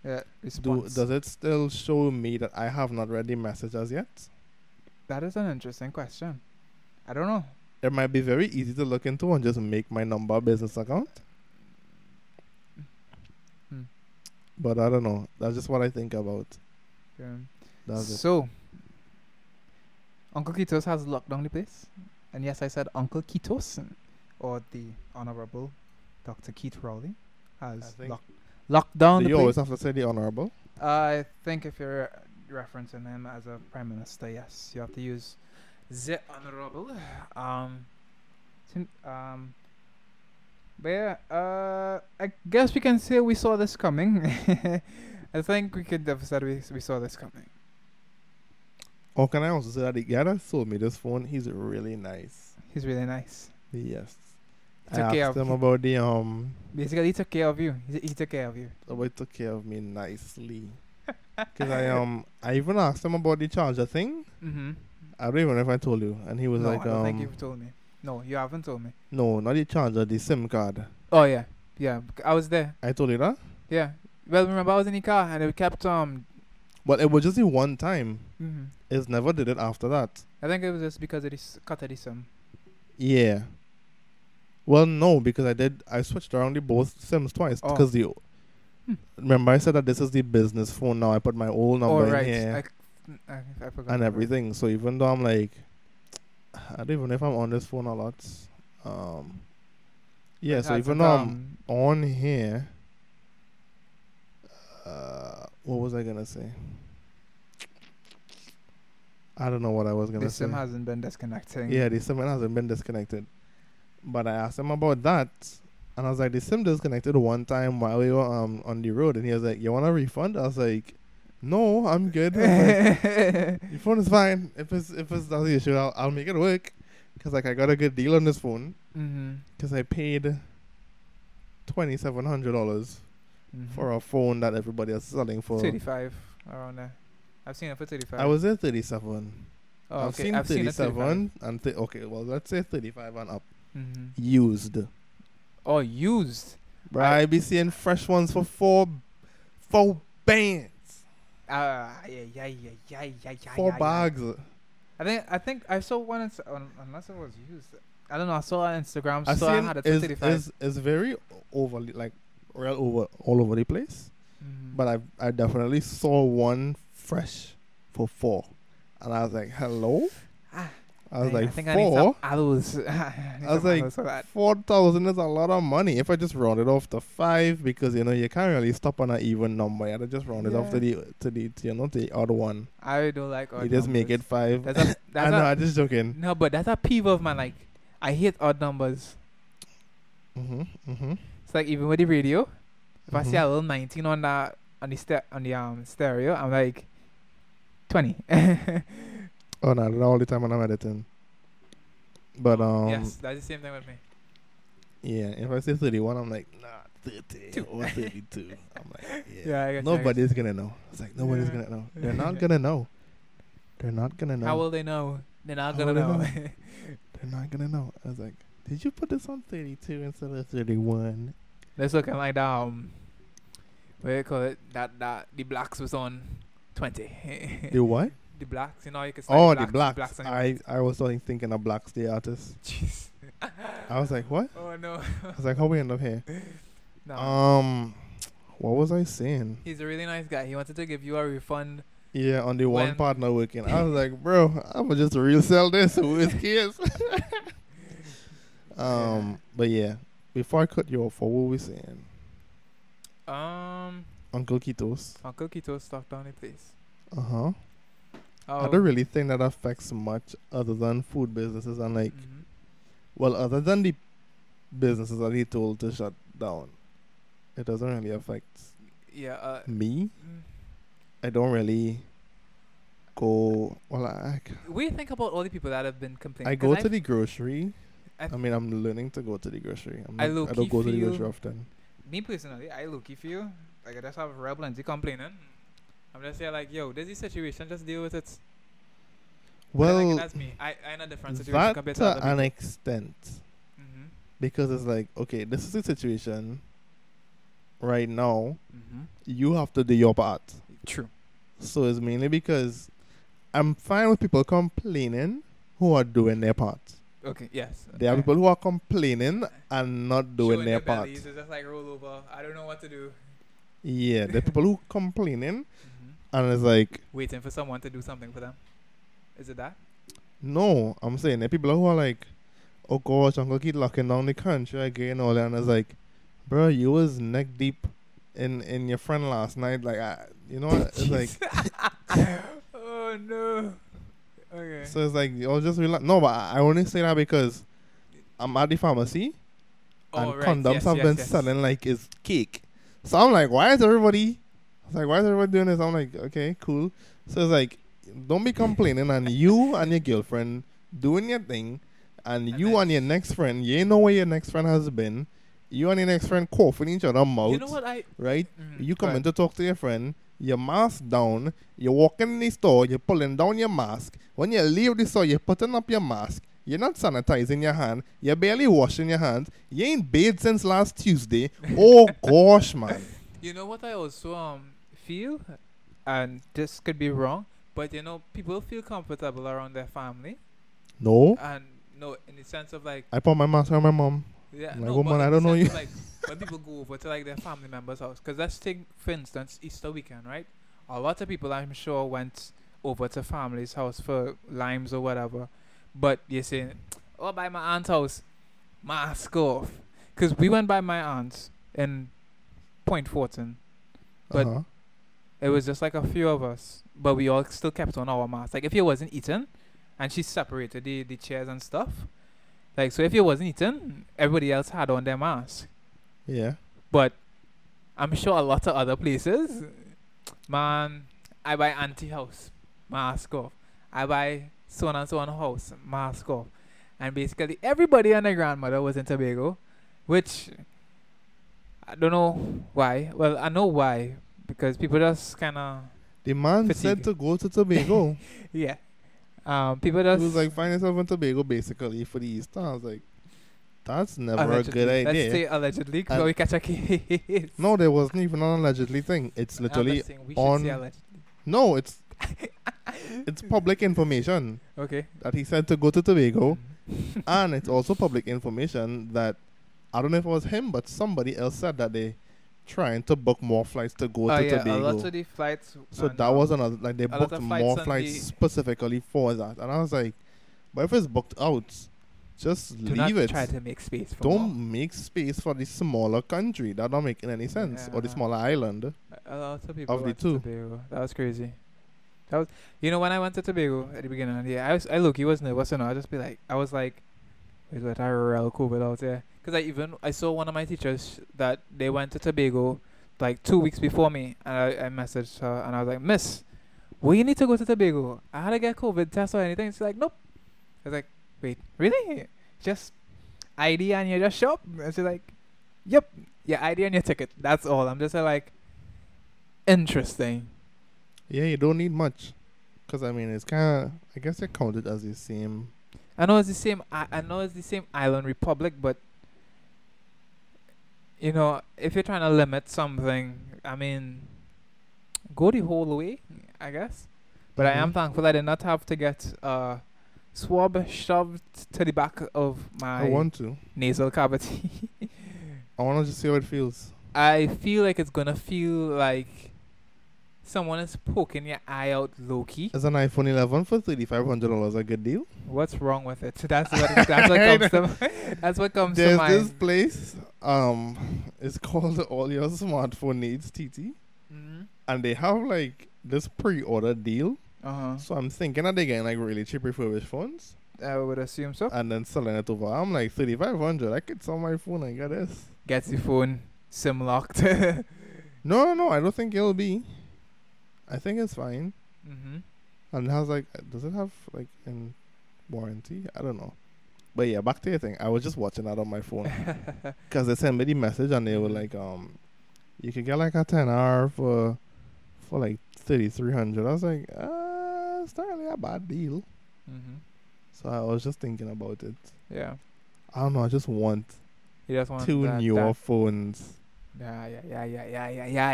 Reply, yeah, do does it still show me that I have not read the message as yet? that is an interesting question. I don't know. It might be very easy to look into and just make my number business account. Hmm. But I don't know. That's just what I think about. Yeah. That's it. So, Uncle Kitos has locked down the place. And yes, I said Uncle Kitos, or the Honorable Dr. Keith Rowley, I has think- locked, locked down Do the you always have to say the honorable? I think if you're referencing him as a prime minister, yes, you have to use the Honorable. Um, um, but yeah, uh, I guess we can say we saw this coming. I think we could have said we, we saw this coming. Oh, can I also say that the guy that sold me this phone, he's really nice. He's really nice. Yes. Took care asked of him about the um Basically, he took care of you. He, he took care of you. he took care of me nicely. Cause I um I even asked him about the charger thing. Mm-hmm. I don't even know if I told you. And he was no, like, I don't think um, you've told me. No, you haven't told me. no, not the charger, the SIM card. Oh yeah, yeah. I was there. I told you that? Yeah. Well, remember I was in the car and it kept um. But it was just the one time. mhm. It's never did it after that. I think it was just because it is cut of this um. Yeah. Well, no, because I did. I switched around the both SIMs twice. Oh. Because the. Hmm. Remember, I said that this is the business phone now. I put my old number oh in right. here I, c- I, I forgot. and about everything. So even though I'm like, I don't even know if I'm on this phone a lot. Um. Yeah. It So even some, though I'm on here. Uh, what was I gonna say? I don't know what I was gonna The say. The sim hasn't been disconnecting. Yeah, the sim hasn't been disconnected. But I asked him about that, and I was like, the sim disconnected one time while we were um on the road, and he was like, "You want a refund?" I was like, "No, I'm good. Like, Your phone is fine. If it's if it's not the issue, I'll I'll make it work." Cause like I got a good deal on this phone, mm-hmm. cause I paid twenty seven hundred dollars mm-hmm. for a phone that everybody else is selling for. 35 around there. I've seen it for 35. I was at thirty seven. oh, I've okay. seen I've seen thirty it 35. seven and th- okay, well let's say thirty five and up Mm-hmm. used. Oh, used. Bro, I- I be seeing fresh ones for four, four bands, Ah, yeah, yeah, yeah, yeah, yeah, yeah. four yeah, yeah. bags. I think I think I saw one ins- unless it was used. I don't know. I saw on Instagram. I so I seen had it for is 35. is is very overly like real over all over the place. Mhm. But I I definitely saw one fresh for four, and I was like, hello. I was like I think I four. I, need I was some like. Four thousand is a lot of money. If I just round it off to five, because you know you can't really stop on an even number. You have to just round it off to the to the to, you know the odd one. I don't like. you odd just make it five. That's a, I that's know. a, I'm just joking. no, but that's a peeve of mine. Like, I hate odd numbers. Mhm. Mhm. It's like even with the radio, if I see Mhm. a little 19 on that on the sta- on the um stereo, I'm like 20. Oh no, not all the time when I'm editing. But um, yes, that's the same thing with me. yeah. If I say thirty-one, I'm like, nah, thirty Two. or thirty-two. I'm like, yeah. Yeah, I get you, I get Nobody's gonna know. It's like nobody's Yeah. gonna know. They're not gonna know. They're not gonna know. How will they know? They're not gonna will they know. They're not gonna know. I was like, did you put this on 32 instead of 31? That's looking like that, um, what do you call it? That that the blacks was on 20. The what? The blacks, you know, you can slide Oh, blacks, the blacks. blacks I, I was only thinking of Blaxx, the artist. Jeez. I was like, what? Oh no. I was like, how we end up here? no. Um, what was I saying? He's a really nice guy. He wanted to give you a refund. Yeah, on the one partner working. I was like, bro, I'm gonna just resell this with kids. um, but yeah, before I cut you off, what were we saying? Um, Uncle Kitos. Uncle Kito stock down the place. Uh huh. Oh. I don't really think that affects much other than food businesses and like, mhm. well, other than the businesses that he told to shut down, it doesn't really affect Yeah. Uh, me. mm. I don't really go. Well, I, we think about all the people that have been complaining. I go to I've- the grocery. I- I mean, I'm learning to go to the grocery. I'm I not, I, don't go to the grocery often. me personally, I look if you like I just have real plenty complaining. I'm just here like, yo, this is situation, just deal with it. But then again, Well, that's me. I I a different situation compared to to an people. extent, Mhm. because it's like, okay, this is the situation. Right now, Mhm. you have to do your part. True. So it's mainly because I'm fine with people complaining who are doing their part. Okay. Yes. There are Uh, people who are complaining and not doing showing their part. bellies, It's just like roll over. I don't know what to do. Yeah, the people who complaining. And it's like, Waiting for someone to do something for them. Is it that? no, I'm saying there are people who are like, oh gosh, I'm gonna keep locking down the country again, all that, and it's like, bro, you was neck deep in in your friend last night, like, I, you know, what? it's like, oh no. Okay. so it's like, you'll just relax. No, but I only say that because I'm at the pharmacy oh, and oh, right. condoms yes, have yes, been yes. selling like it's cake. So I'm like, why is everybody? I was like, why is everybody doing this? I'm like, okay, cool. So it's like, don't be complaining, and you and your girlfriend doing your thing, and, And you and your next friend, you ain't know where your next friend has been. You and your next friend coughing each other mouth, You know what I? right? Mhm, You go come in to talk to your friend, your mask down, you're walking in the store, you're pulling down your mask. When you leave the store, you're putting up your mask. You're not sanitizing your hand. You're barely washing your hands. You ain't bathed since last Tuesday. Oh gosh, man. You know what I also um feel, and this could be wrong, but you know people feel comfortable around their family, No, and no, in the sense of like I put my mask on my mom. yeah, Like, no, woman, I don't know you. Like when people go over to like their family members' house, because let's take for instance Easter weekend, right? A lot of people I'm sure went over to family's house for limes or whatever, but you're saying, oh, by my aunt's house, mask off, because we went by my aunt's in Point Fortin. But- uh-huh. It was just like a few of us, but we all still kept on our masks. Like if you wasn't eating, and she separated the the chairs and stuff. Like so, if you wasn't eating, everybody else had on their mask. Yeah. But I'm sure a lot of other places, man, I buy anti house mask off. I buy so on and so on house mask off, and basically everybody and their grandmother was in Tobago, which I don't know why. Well, I know why because people just kind of The man said to go to Tobago. yeah. Um, people he just was like, find yourself in Tobago basically for the Easter. I was like, that's never a allegedly, good Let's say allegedly, because we catch a case. no, there wasn't even an allegedly thing. It's literally we on- say allegedly. no. It's it's public information Okay. that he said to go to Tobago, Mm-hmm. and it's also public information that I don't know if it was him, but somebody else said that they trying to book more flights to go Oh to yeah, a Tobago. lot of the flights. So that um, was another like they booked more flights specifically for that, and I was like, but if it's booked out, just Do leave it. try to make space for Don't more. make space for the smaller country. That don't make any sense. Or the smaller island. A lot of people Of the two. to Tobago. That was crazy. That was, you know, when I went to Tobago at the beginning of the year, I was, I look, he was nervous, and I just be like, I was like, wait, what? I real COVID out there. Because I even I saw one of my teachers that they went to Tobago like two weeks before me, and I, I messaged her, and I was like, Miss, we need to go to Tobago. I had to get COVID test or anything. She's like, Nope. I was like, Wait, really? Just ID and you just show up? And she's like, Yep, your ID and your ticket. That's all. I'm just uh, like, interesting. Yeah, you don't need much. Because, I mean, it's kind of, I guess they count it counted as the same. I know it's the same. I, I know it's the same island republic, but you know, if you're trying to limit something, I mean, go the whole way, I guess. But I am Mhm. thankful I did not have to get uh, swab shoved to the back of my I want to. nasal cavity. I want to just see how it feels. I feel like it's gonna feel like someone is poking your eye out low key. Is an iPhone 11 for $3,500 a good deal? What's wrong with it? That's what that's what comes to that's what comes to There's this place. Um, It's called All Your Smartphone Needs TT. Mm-hmm. And they have, like, this pre-order deal. Uh huh. So I'm thinking that they're getting, like, really cheap refurbished phones. I would assume so. and then selling it over. I'm like thirty five hundred. I could sell my phone and get this. Gets the phone sim locked. No, no, no. I don't think it'll be. I think it's fine. mm-hmm. And like, does it have like in warranty? I don't know. But yeah, back to your thing. I was just watching that on my phone because they sent me the message and they were like, um, you could get like a ten hour for for like thirty three hundred. I was like, uh, it's not really a bad deal. mm-hmm. So I was just thinking about it. Yeah. I don't know. I just want You just want two that, newer that- phones. Yeah, yeah, yeah, yeah, yeah, yeah, yeah.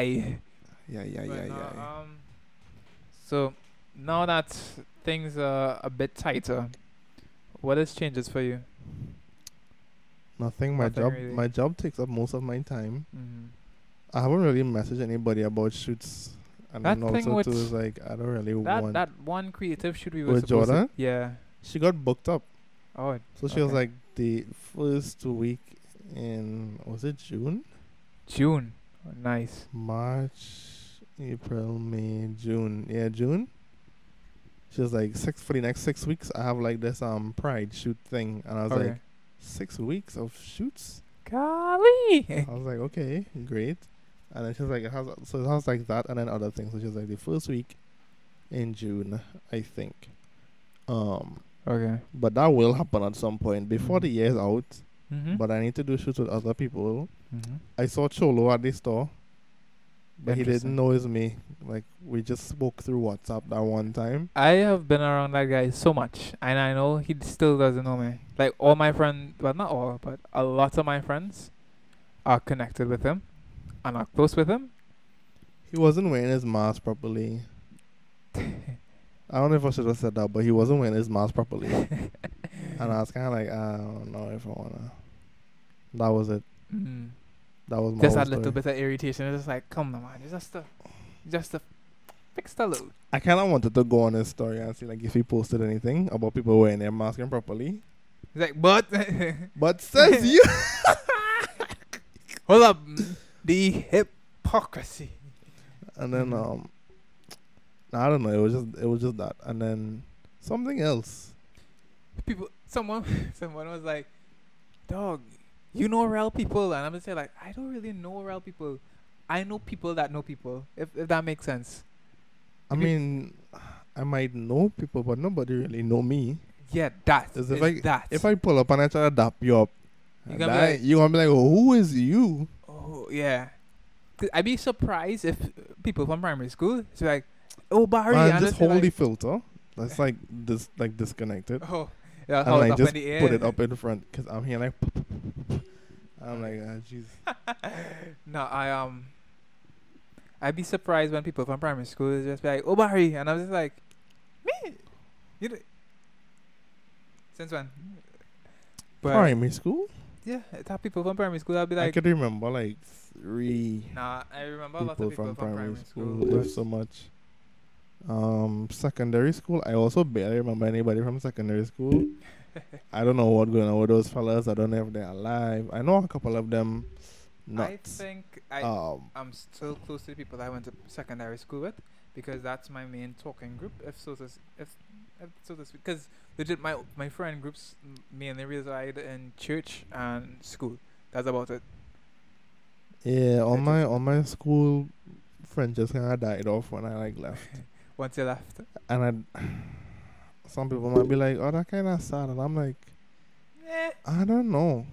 Yeah, yeah, But yeah, no, yeah. Um, so now that things are a bit tighter, what has changes for you? Nothing. My Nothing job. really. My job takes up most of my time. Mm-hmm. I haven't really messaged anybody about shoots, and That then thing also too is like I don't really That want. that one creative shoot we were With supposed Jordan? to. Yeah. she got booked up, Oh. so she was like the first week in was it June, June. Oh, nice. March, April, May, June. Yeah, June. She was like six for the next six weeks. I have like this um pride shoot thing, and I was okay. like six weeks of shoots. Golly. I was like, okay, great. And then she was like, it has, so it has like that, and then other things. So she was like, the first week in June, I think. Um, okay. but that will happen at some point before Mhm. the year's out. Mm-hmm. But I need to do shoots with other people. mm-hmm. I saw Cholo at the store, but he didn't know it's me. Like we just spoke through WhatsApp that one time. I have been around that guy so much, and I know he still doesn't know me. Like all my friends, well, not all, but a lot of my friends are connected with him and are close with him. He wasn't wearing his mask properly. I don't know if I should have said that, but he wasn't wearing his mask properly. and I was kind of like, I don't know if I wanna. That was it. Mm. That was my Just a that little story. bit of irritation. It's just like, come on, man, just a, just a, fix the load. I kind of wanted to go on his story and see like if he posted anything about people wearing their mask improperly. It's like, but But says you, hold up, the hypocrisy. and then Mhm. um, I don't know. It was just it was just that, and then something else. People, someone, someone was like, "Dog, you know real people," and I'm just saying like, I don't really know real people. I know people that know people. If if that makes sense. I If you- mean, I might know people, but nobody really know me. Yeah, that is if I- that. If I pull up and I try to dap you up, You gonna I- like- you gonna be like, oh, "Who is you?" oh yeah, I'd be surprised if people from primary school it's like, "Oh Barry," Man, and just just be hold the like, filter. That's like this, like disconnected, Oh, yeah, and like just in the air. put it up in front because I'm here like. I'm like, ah, jeez. no, I um, I'd be surprised when people from primary school just be like, "Oh Barry," and I was just like, "Me, you." d- Since when? But Primary school. yeah, how people from primary school. I'd be like, I could remember like three "Nah, I remember a lot people of people from from, primary school." school, so much. Um, secondary school. I also barely remember anybody from secondary school. I don't know what's going on with those fellas. I don't know if they're alive. I know a couple of them. I Not. think I um. I'm still close to the people that I went to secondary school with because that's my main talking group. If so to if, if so to speak, because legit my my friend groups mainly reside in church and school. That's about it. Yeah, on my on my school, friend just kind of died off when I like left, Once you left, and I. Some people might be like, "Oh, that kind of sad," and I'm like, eh. I don't know.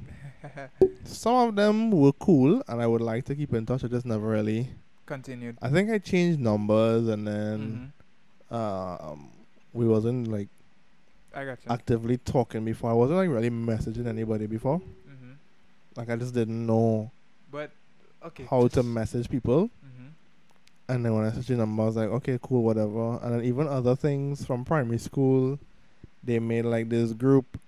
Some of them were cool, and I would like to keep in touch. I just never really. Continued. I think I changed numbers, and then Mhm. um, we wasn't like I got you. actively talking before. I wasn't like really messaging anybody before. hmm Like I just didn't know But okay. how to message people. And then when I searched your number, I was like, okay, cool, whatever. And then even other things from primary school, they made like this group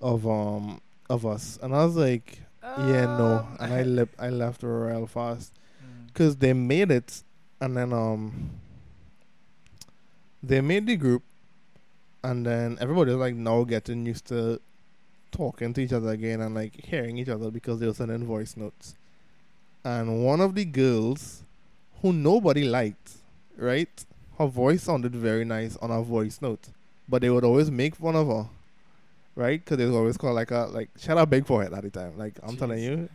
of um of us, and I was like, yeah, no. Um, And I left I left real fast Mm. because they made it, and then um they made the group, and then everybody was like now getting used to talking to each other again and like hearing each other because they were sending voice notes. And one of the girls who nobody liked, right? Her voice sounded very nice on her voice note, but they would always make fun of her, right? Because they would always call like a like she had a big forehead at the time. Like I'm telling you,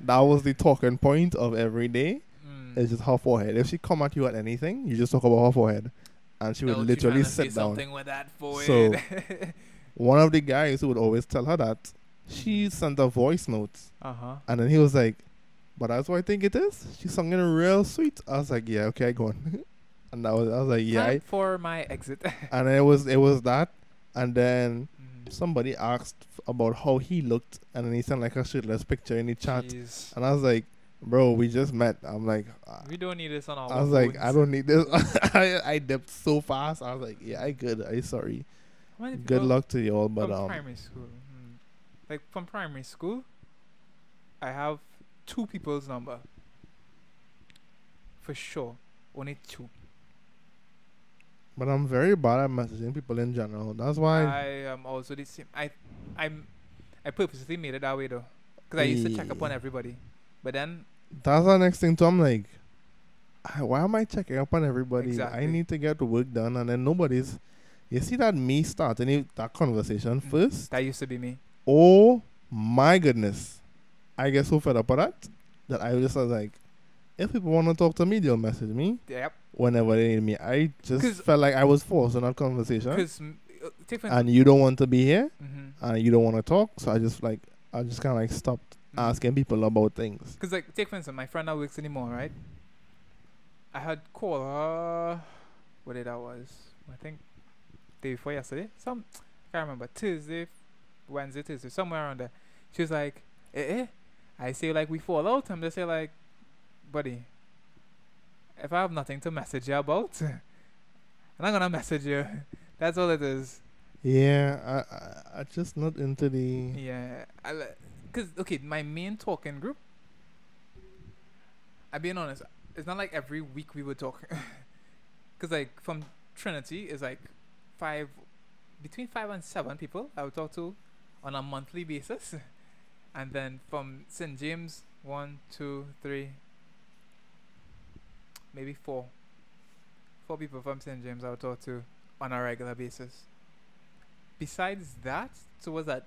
that was the talking point of every day. Mm. It's just her forehead. If she come at you at anything, you just talk about her forehead, and she would Don't literally sit down. Something with that So- One of the guys who would always tell her that she sent a voice note, uh huh. and then he was like, "But that's what I think it is." She sung it real sweet. I was like, "Yeah, okay, go on." and that was I was like, "Yeah." Time for my exit. and it was it was that, and then Mm. somebody asked f- about how he looked, and then he sent like a shirtless picture in the chat, Jeez. and I was like, "Bro, we just met." I'm like, uh, We don't need this on our I was like, I don't need this. I, I dipped so fast. I was like, yeah, I good. I sorry. Good luck to you all, but from um, primary school. Hmm. Like from primary school, I have two people's number. For sure, only two. but I'm very bad at messaging people in general. That's why. I am also the same. I, I'm, I purposely made it that way though, because I used to check up on everybody, but then that's the next thing too. I'm like, "Ah, why am I checking up on everybody? I need to get the work done, and then nobody's. You see that me starting that conversation Mm. first. that used to be me. Oh my goodness, I get so fed up with that that I just was like, if people want to talk to me, they'll message me. Yep. whenever they need me. I just felt like I was forced in that conversation. Because uh, And you don't want to be here mm and you don't want to talk. So I just like, I just kind of like stopped Mm-hmm. asking people about things. Because like take for instance, my friend that works anymore, right? I had called her. What day that was? I think day before yesterday. Some I can't remember. Tuesday, Wednesday, Tuesday, somewhere around there. She was like, "Eh, eh." I say like we fall out. I'm just say like, buddy. If I have nothing to message you about, I'm not gonna message you. That's all it is. Yeah, I, I, I just not into the. Yeah, I cause okay, my main talking group. I being honest, it's not like every week we would talk, cause like from Trinity is like five, between five and seven people I would talk to, on a monthly basis, and then from St James one, two, three, maybe four, four people from St. James I would talk to on a regular basis. Besides that, so was that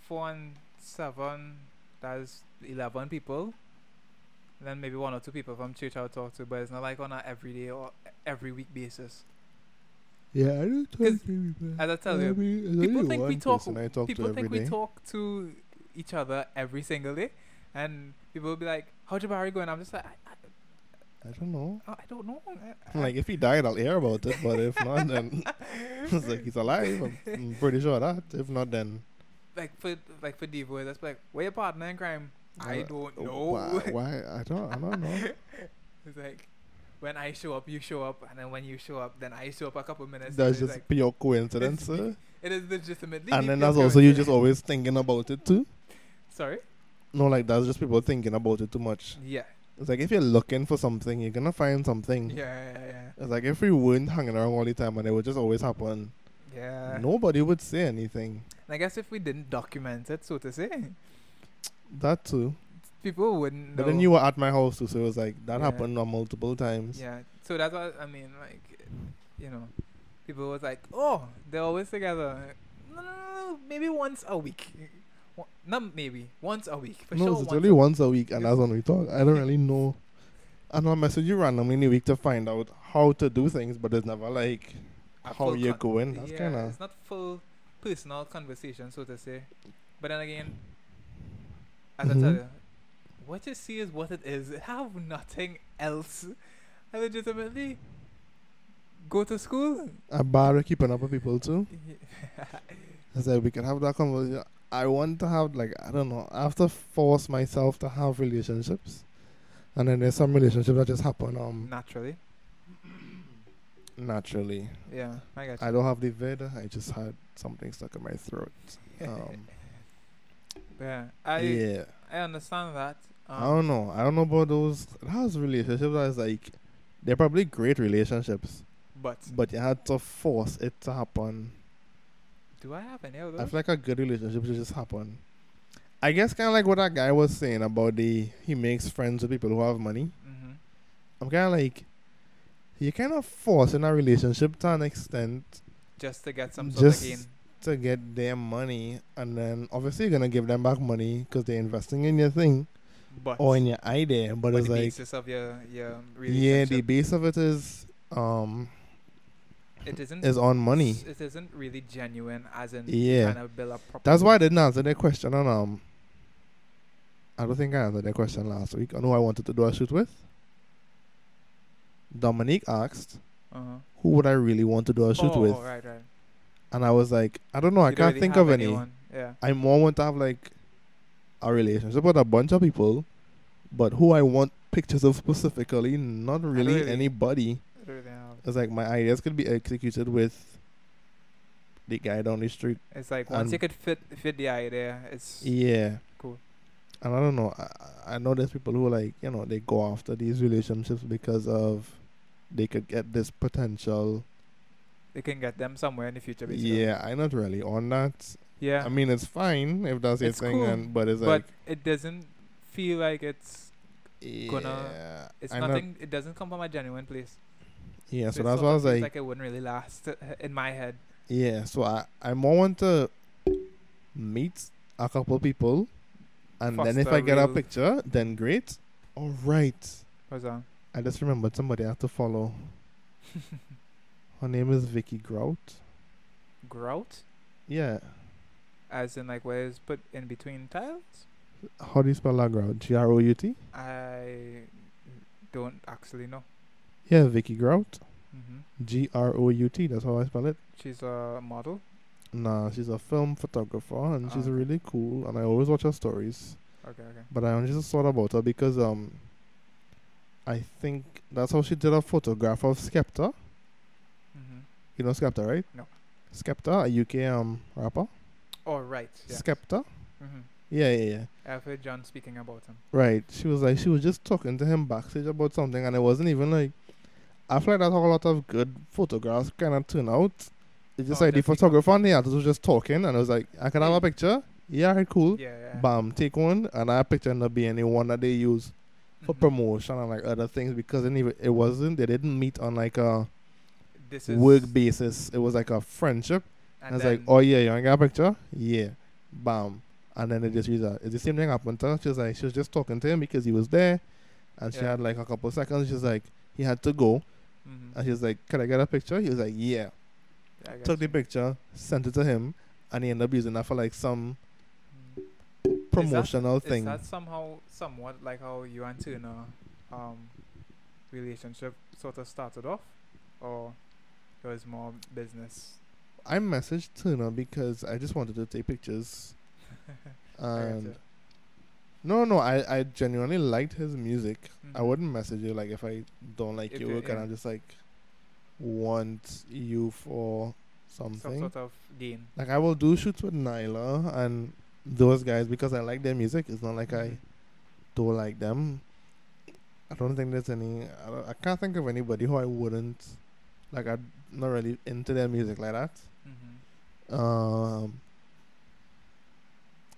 four and seven, that's 11 people. And then maybe one or two people from church I would talk to, but it's not like on a everyday or every week basis. Yeah, I don't talk to people. As I tell you, mean, people think we talk- talk people to think we talk to each other every single day, and people will be like, "How's your Barry going?" I'm just like, I, I don't know. I, I don't know. I- I- Like if he died, I'll hear about it. But if not, then it's like he's alive. I'm, I'm pretty sure that. If not, then like for like for Devo, that's like, "Where your partner in crime?" I Uh, don't know. Why, why? I don't. I don't know. it's like when I show up, you show up, and then when you show up, then I show up a couple minutes. That's just like, pure coincidence, it is legitimately. And then that's also you just always thinking about it too. Sorry. No, like that's just people thinking about it too much. Yeah. It's like if you're looking for something, you're gonna find something. Yeah. Yeah. Yeah. It's like if we weren't hanging around all the time and it would just always happen, Yeah. nobody would say anything. And I guess if we didn't document it, so to say, That too. people wouldn't know. But then you were at my house too, so it was like that Yeah. happened on multiple times. Yeah. So that's what I mean. Like, you know, people was like, "Oh, they're always together." No, no, no, no. Maybe once a week. Not maybe once a week for no, sure. it's once only a- once a week, and that's when we talk. I don't really know. And I'll message you randomly in the week to find out how to do things, but it's never like a how you're con- going. That's yeah, kind of It's not full personal conversation, so to say. But then again, as I mm-hmm. tell you, what you see is what it is. It have nothing else. I legitimately go to school. a bar keeping up with people too. I said we can have that conversation. I want to have like I don't know. I have to force myself to have relationships, and then there's some relationships that just happen um Naturally. naturally. Yeah, I got you. I don't have the vid. I just had something stuck in my throat. Um, yeah, I yeah. I understand that. Um, I don't know. I don't know about those. Those relationships that's like they're probably great relationships, but but you had to force it to happen. Do I have any of I feel like a good relationship should just happen. I guess kind of like what that guy was saying about the he makes friends with people who have money. mm-hmm. I'm kind of like you're kind of forcing a relationship to an extent Just to get some sort of Just- gain. to get their money, and then obviously you're gonna give them back money because they're investing in your thing But or in your idea. But but it's the like basis of your your yeah, the base of it is um it isn't is on money. It isn't really genuine, as in Yeah. trying to build up. That's why I didn't answer that question on um. I don't think I answered that question last week on who I wanted to do a shoot with. Dominique asked, Uh-huh. "Who would I really want to do a shoot oh, with?" oh, right, right. And I was like, "I don't know. I You don't can't really think of any. anyone. Yeah. I more want to have like a relationship with a bunch of people, but who I want pictures of specifically, not really, really- anybody. I don't really have. It's like my ideas could be executed with the guy down the street. It's like once you could fit fit the idea, it's Yeah. Cool. And I don't know. I, I know there's people who like you know they go after these relationships because of they could get this potential. they can get them somewhere in the future. Basically. Yeah, I'm not really on that. Yeah. I mean, it's fine if that's your It's thing, cool, and but it's but like it doesn't feel like it's gonna- it's I'm not- nothing. it doesn't come from a genuine place. Yeah, so it that's why I was like, like it wouldn't really last uh, in my head. yeah. So I I more want to meet a couple people, and then if I get a picture, then great. All right. What's that? I just remembered somebody I have to follow. Her name is Vicky Grout. Grout, Yeah. as in like where it's put in between tiles. How do you spell that grout? G R O U T? I don't actually know. Yeah, Vicky Grout. hmm G R O U T. That's how I spell it. She's a model. Nah, she's a film photographer and Ah, she's okay. really cool. And I always watch her stories. Okay, okay. But I only just thought about her because um, I think that's how she did a photograph of Skepta. hmm You know Skepta, right? No. Skepta, a UK um rapper. Oh right. Yeah. Skepta. hmm Yeah, yeah, yeah. I've heard John speaking about him. Right. She was like, she was just talking to him backstage about something, and it wasn't even like. I feel like that's how a lot of good photographs kind of turn out. It's just Oh, like the photographer and the artist was just talking, and I was like, I can have a picture. Yeah, cool. Yeah, yeah. Bam, take one, and our picture ended up being the one that they use for Mhm. promotion and like other things because it, it wasn't they didn't meet on like a This is work basis. It was like a friendship. And And it's like, oh yeah, you want to get a picture? Yeah. Bam. And then they just use that. It's the same thing happened to her. She was like, she was just talking to him because he was there. And she had like a couple seconds. She's like, he had to go. Mhm. And she was like, can I get a picture? He was like, yeah. Yeah, Took the picture, sent it to him. And he ended up using that for like some Mm. promotional Is thing. Is that somehow, somewhat like how you and Turner um, relationship sort of started off, or it was more business? I messaged Tuna because I just wanted to take pictures. And you. No, no, I, I genuinely liked his music. I Mhm. wouldn't message you like if I don't like If your work and yeah. I just like want you for something. Some sort of gain. like I will do shoots with Nyla and those guys because I like their music. It's not like I Mhm. don't like them. I don't think there's any. I, I can't think of anybody who I wouldn't like. I'm not really into their music like that. Mhm. Um.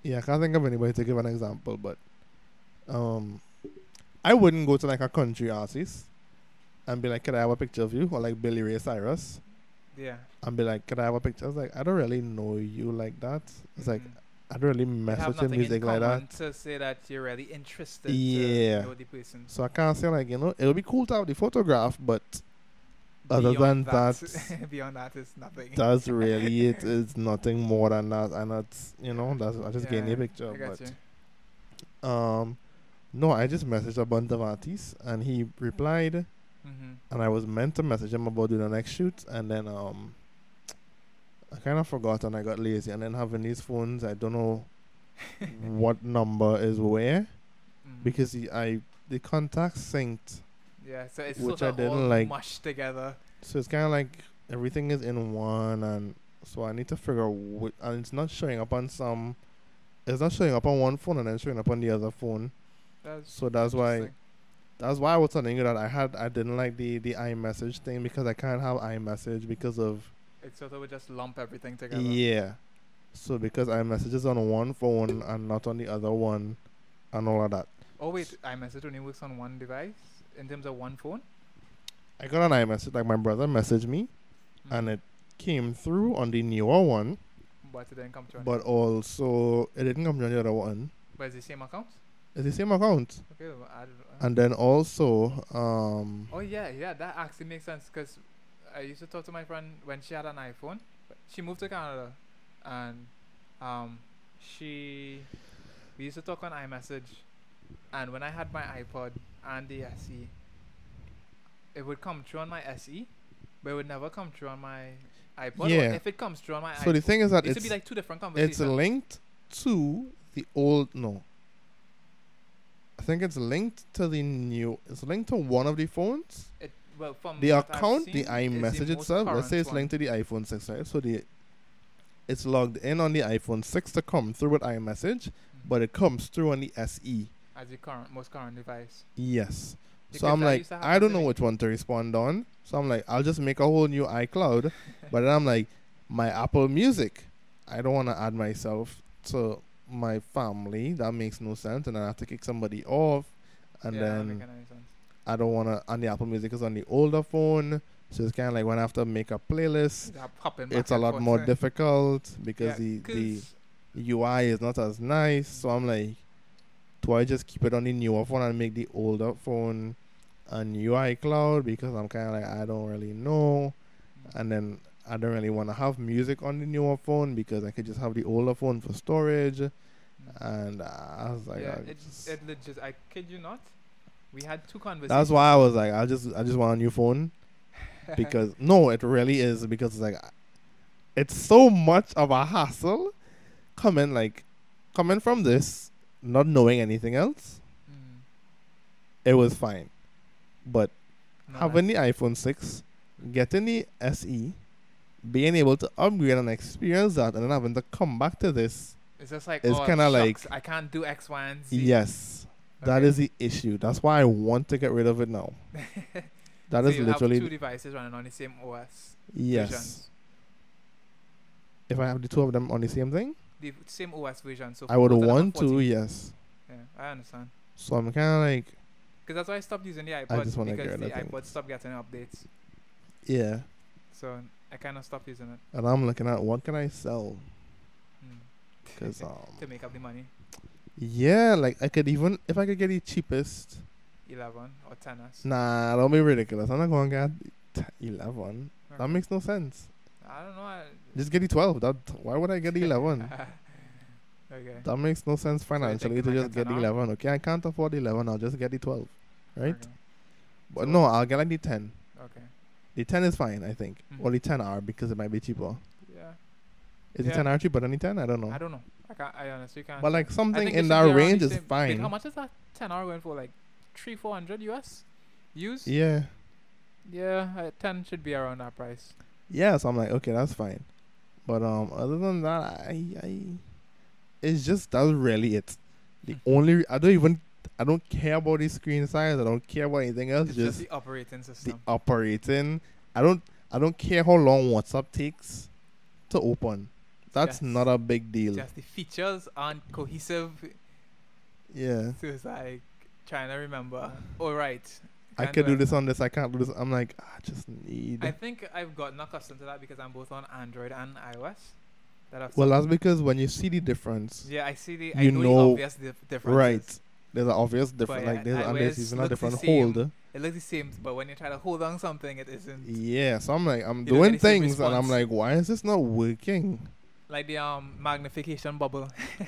Yeah, I can't think of anybody to give an example, but um, I wouldn't go to like a country artist and be like, "Can I have a picture of you?" or like Billy Ray Cyrus Yeah. and be like, "Can I have a picture?" I was like, "I don't really know you like that." It's like Mhm. I don't really mess with your music like that, to say that you're really interested. Yeah. To know the person. so I can't say like you know it would be cool to have the photograph, but other than that, beyond that is nothing. that's really it. It's nothing more than that, and that's you know that's I just getting a picture, I got but. you. Um, no, I just messaged a bunch of artists and he replied, Mm-hmm. and I was meant to message him about doing the next shoot, and then um, I kind of forgot and I got lazy, and then having these phones, I don't know what number is where Mm-hmm. because he, I the contacts synced, yeah, so it's which sort I of didn't all like. mushed together. so it's kind of like everything is in one, and so I need to figure out what, and it's not showing up on some. It's not showing up on one phone and then showing up on the other phone. That's So that's why. That's why I was telling you that I had I didn't like the the iMessage thing because I can't have iMessage because of it sort of would just lump everything together. yeah. So because iMessage is on one phone and not on the other one, and all of that. Oh wait, iMessage only works on one device in terms of one phone. I got an iMessage like my brother messaged me, and Mhm. it came through on the newer one, but it didn't come through. but also it didn't come on the other one. but it's the same account. It's the same account, Okay, well, I and then also um Oh yeah, yeah, that actually makes sense because I used to talk to my friend when she had an iPhone. but She moved to Canada, and um, she we used to talk on iMessage, and when I had my iPod and the SE, it would come through on my SE, but it would never come through on my iPod. Yeah. Or if it comes through on my so the thing is that it it's be like two different conversations. it's linked to the old no i think it's linked to the new it's linked to one of the phones It, well, from the account the iMessage itself let's say it's one. linked to the iphone 6 right so the it's logged in on the iphone 6 to come through with iMessage Mhm. but it comes through on the SE as the current most current device. yes. So I'm like I don't know which one to respond on. So I'm like I'll just make a whole new iCloud but then I'm like my Apple Music. I don't want to add myself to my family. That makes no sense. And then I have to kick somebody off. And yeah, then make any sense. I don't want to and the Apple Music is on the older phone. So it's kind of like when I have to make a playlist it's a lot more difficult because Yeah, the the UI is not as nice. So I'm like, do I just keep it on the newer phone and make the older phone a new iCloud? Because I'm kind of like, I don't really know. And then I don't really want to have music on the newer phone because I could just have the older phone for storage. And I was like, yeah, I it, it legit. I kid you not. We had two conversations. that's why I was like, I just, I just want a new phone because no, it really is because it's like, it's so much of a hassle coming like, coming from this, not knowing anything else. Mm. it was fine. But No, having the iPhone 6, getting the SE, being able to upgrade and experience that, and then having to come back to this, it's just like it's oh, kinda like- I can't do X, Y, and Z. yes, that Okay. is the issue. That's why I want to get rid of it now. That so is you have two literally devices running on the same OS. yes. versions. If I have the two of them on the same thing, The same OS version. So I would want to. Yes. Yeah, I understand. So I'm kind of like, Because that's why I stopped using the iPod I just wanna because get the other things. iPod stopped getting updates. Yeah. So I kind of stopped using it And I'm looking at what can I sell? mm. Cause um, to make up the money. yeah, like I could even if I could get the cheapest. 11 or 10s. Nah, don't be ridiculous. I'm not going to get eleven. That makes no sense. I don't know. I, Just get the twelve. That why would I get the eleven? okay. that makes no sense financially to thinking just get the eleven. Okay, I can't afford the eleven. I'll just get the twelve. Right? Okay. But So- no, I'll get like the ten. okay. The ten is fine, I think. Mhm. Or the ten R because it might be cheaper. Yeah. Is Yeah. the ten R cheaper than the ten? I don't know. I don't know. I can't. I honestly can't. But like something in that range is fine. how much is that 10 hour going for? Like three, four hundred US. Use. Yeah. Yeah, uh, 10 should be around that price. Yeah, so I'm like, okay, that's fine. But um, other than that, I, I, it's just that's really it. The Hmm. only I don't even I don't care about the screen size. I don't care about anything else. It's just just the operating system. the operating. I don't I don't care how long WhatsApp takes to open. That's Yes. not a big deal. Just the features aren't cohesive. yeah, So it's like trying to remember. All right. I can't do this on this. I can't do this. I'm like, ah, I just need. I think I've gotten accustomed to that because I'm both on Android and iOS. That I've well, that's because when you see the difference, yeah, I see the. you I know, know- the obvious dif- differences. right? There's an obvious difference. yeah, like there's and it even a different same, hold. It looks the same, but when you try to hold on something, it isn't. Yeah, so I'm like, I'm doing get the same things, and I'm like, why is this not working? Like the um magnification bubble.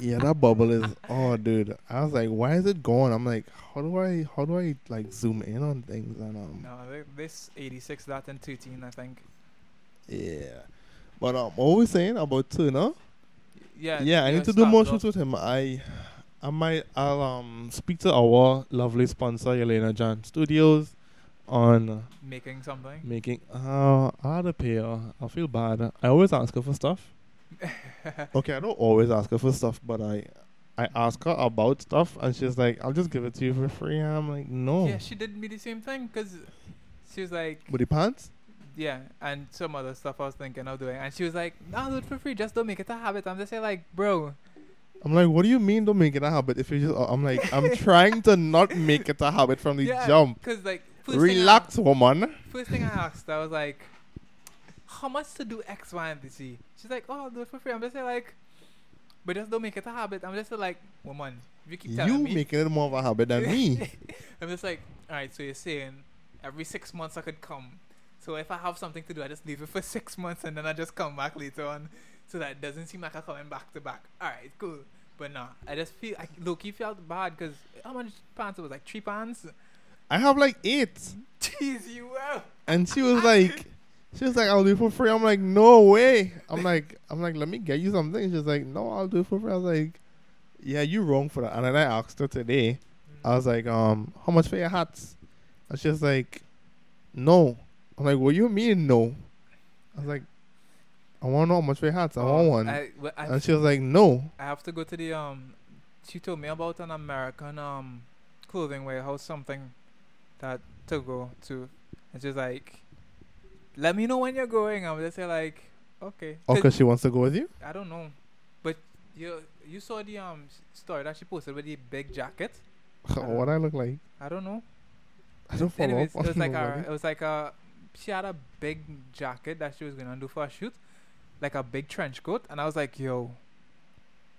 Yeah, that bubble is. Oh, dude, I was like, why is it going? I'm like, how do I, how do I like zoom in on things? And um, no, this 86 that and 13, I think. yeah, but um, what were we saying about Turner? Yeah. Yeah, I need to do more shoots with him. I, I might, I'll um speak to our lovely sponsor, Elena John Studios, on Making something. making. Uh, I had pay her. I feel bad. I always ask her for stuff. Okay, I don't always ask her for stuff, but I I ask her about stuff, and she's like, "I'll just give it to you for free." And I'm like, "No." Yeah, she did me the same thing because she was like, With the pants? yeah, and some other stuff I was thinking of doing, and she was like, "No, do it for free. Just don't make it a habit." I'm just saying, like, bro, I'm like, "What do you mean? Don't make it a habit? If you just," I'm like, "I'm trying to not make it a habit from the yeah, jump. because like, thing I- Relax, woman." First thing I asked, I was like, "How much to do X, Y, and Z?" She's like, "Oh, I'll do it for free." I'm just like, but just don't make it a habit. I'm just like, woman, if you keep telling You me, making it more of a habit than me. I'm just like, all right. So you're saying every six months I could come. So if I have something to do, I just leave it for six months and then I just come back later on, so that it doesn't seem like I'm coming back to back. All right, cool. But no, I just feel I low key felt bad because how much pants it was like three pants. I have like eight, Jeez, you well. and she was like, "She was like, I'll do it for free." I'm like, "No way." I'm like, "I'm like, let me get you something." She's like, "No, I'll do it for free." I was like, "Yeah, you're wrong for that." And then I asked her today. I was like, um, how much for your hats? And she's like, no. I'm like, what you mean no? I was like, I want to know how much for your hats. I want one. I, well, I, and she was like, no. I have to go to the um. She told me about an American um clothing warehouse something that to go to, and she's like, "Let me know when you're going." I'm just say like, "Okay." Oh, 'Cause she wants to go with you? I don't know, but you you saw the um story that she posted with the big jacket. what I look like? I don't know. I don't follow Anyways, up it was like a, it was like a she had a big jacket that she was gonna do for a shoot, like a big trench coat, and I was like, "Yo,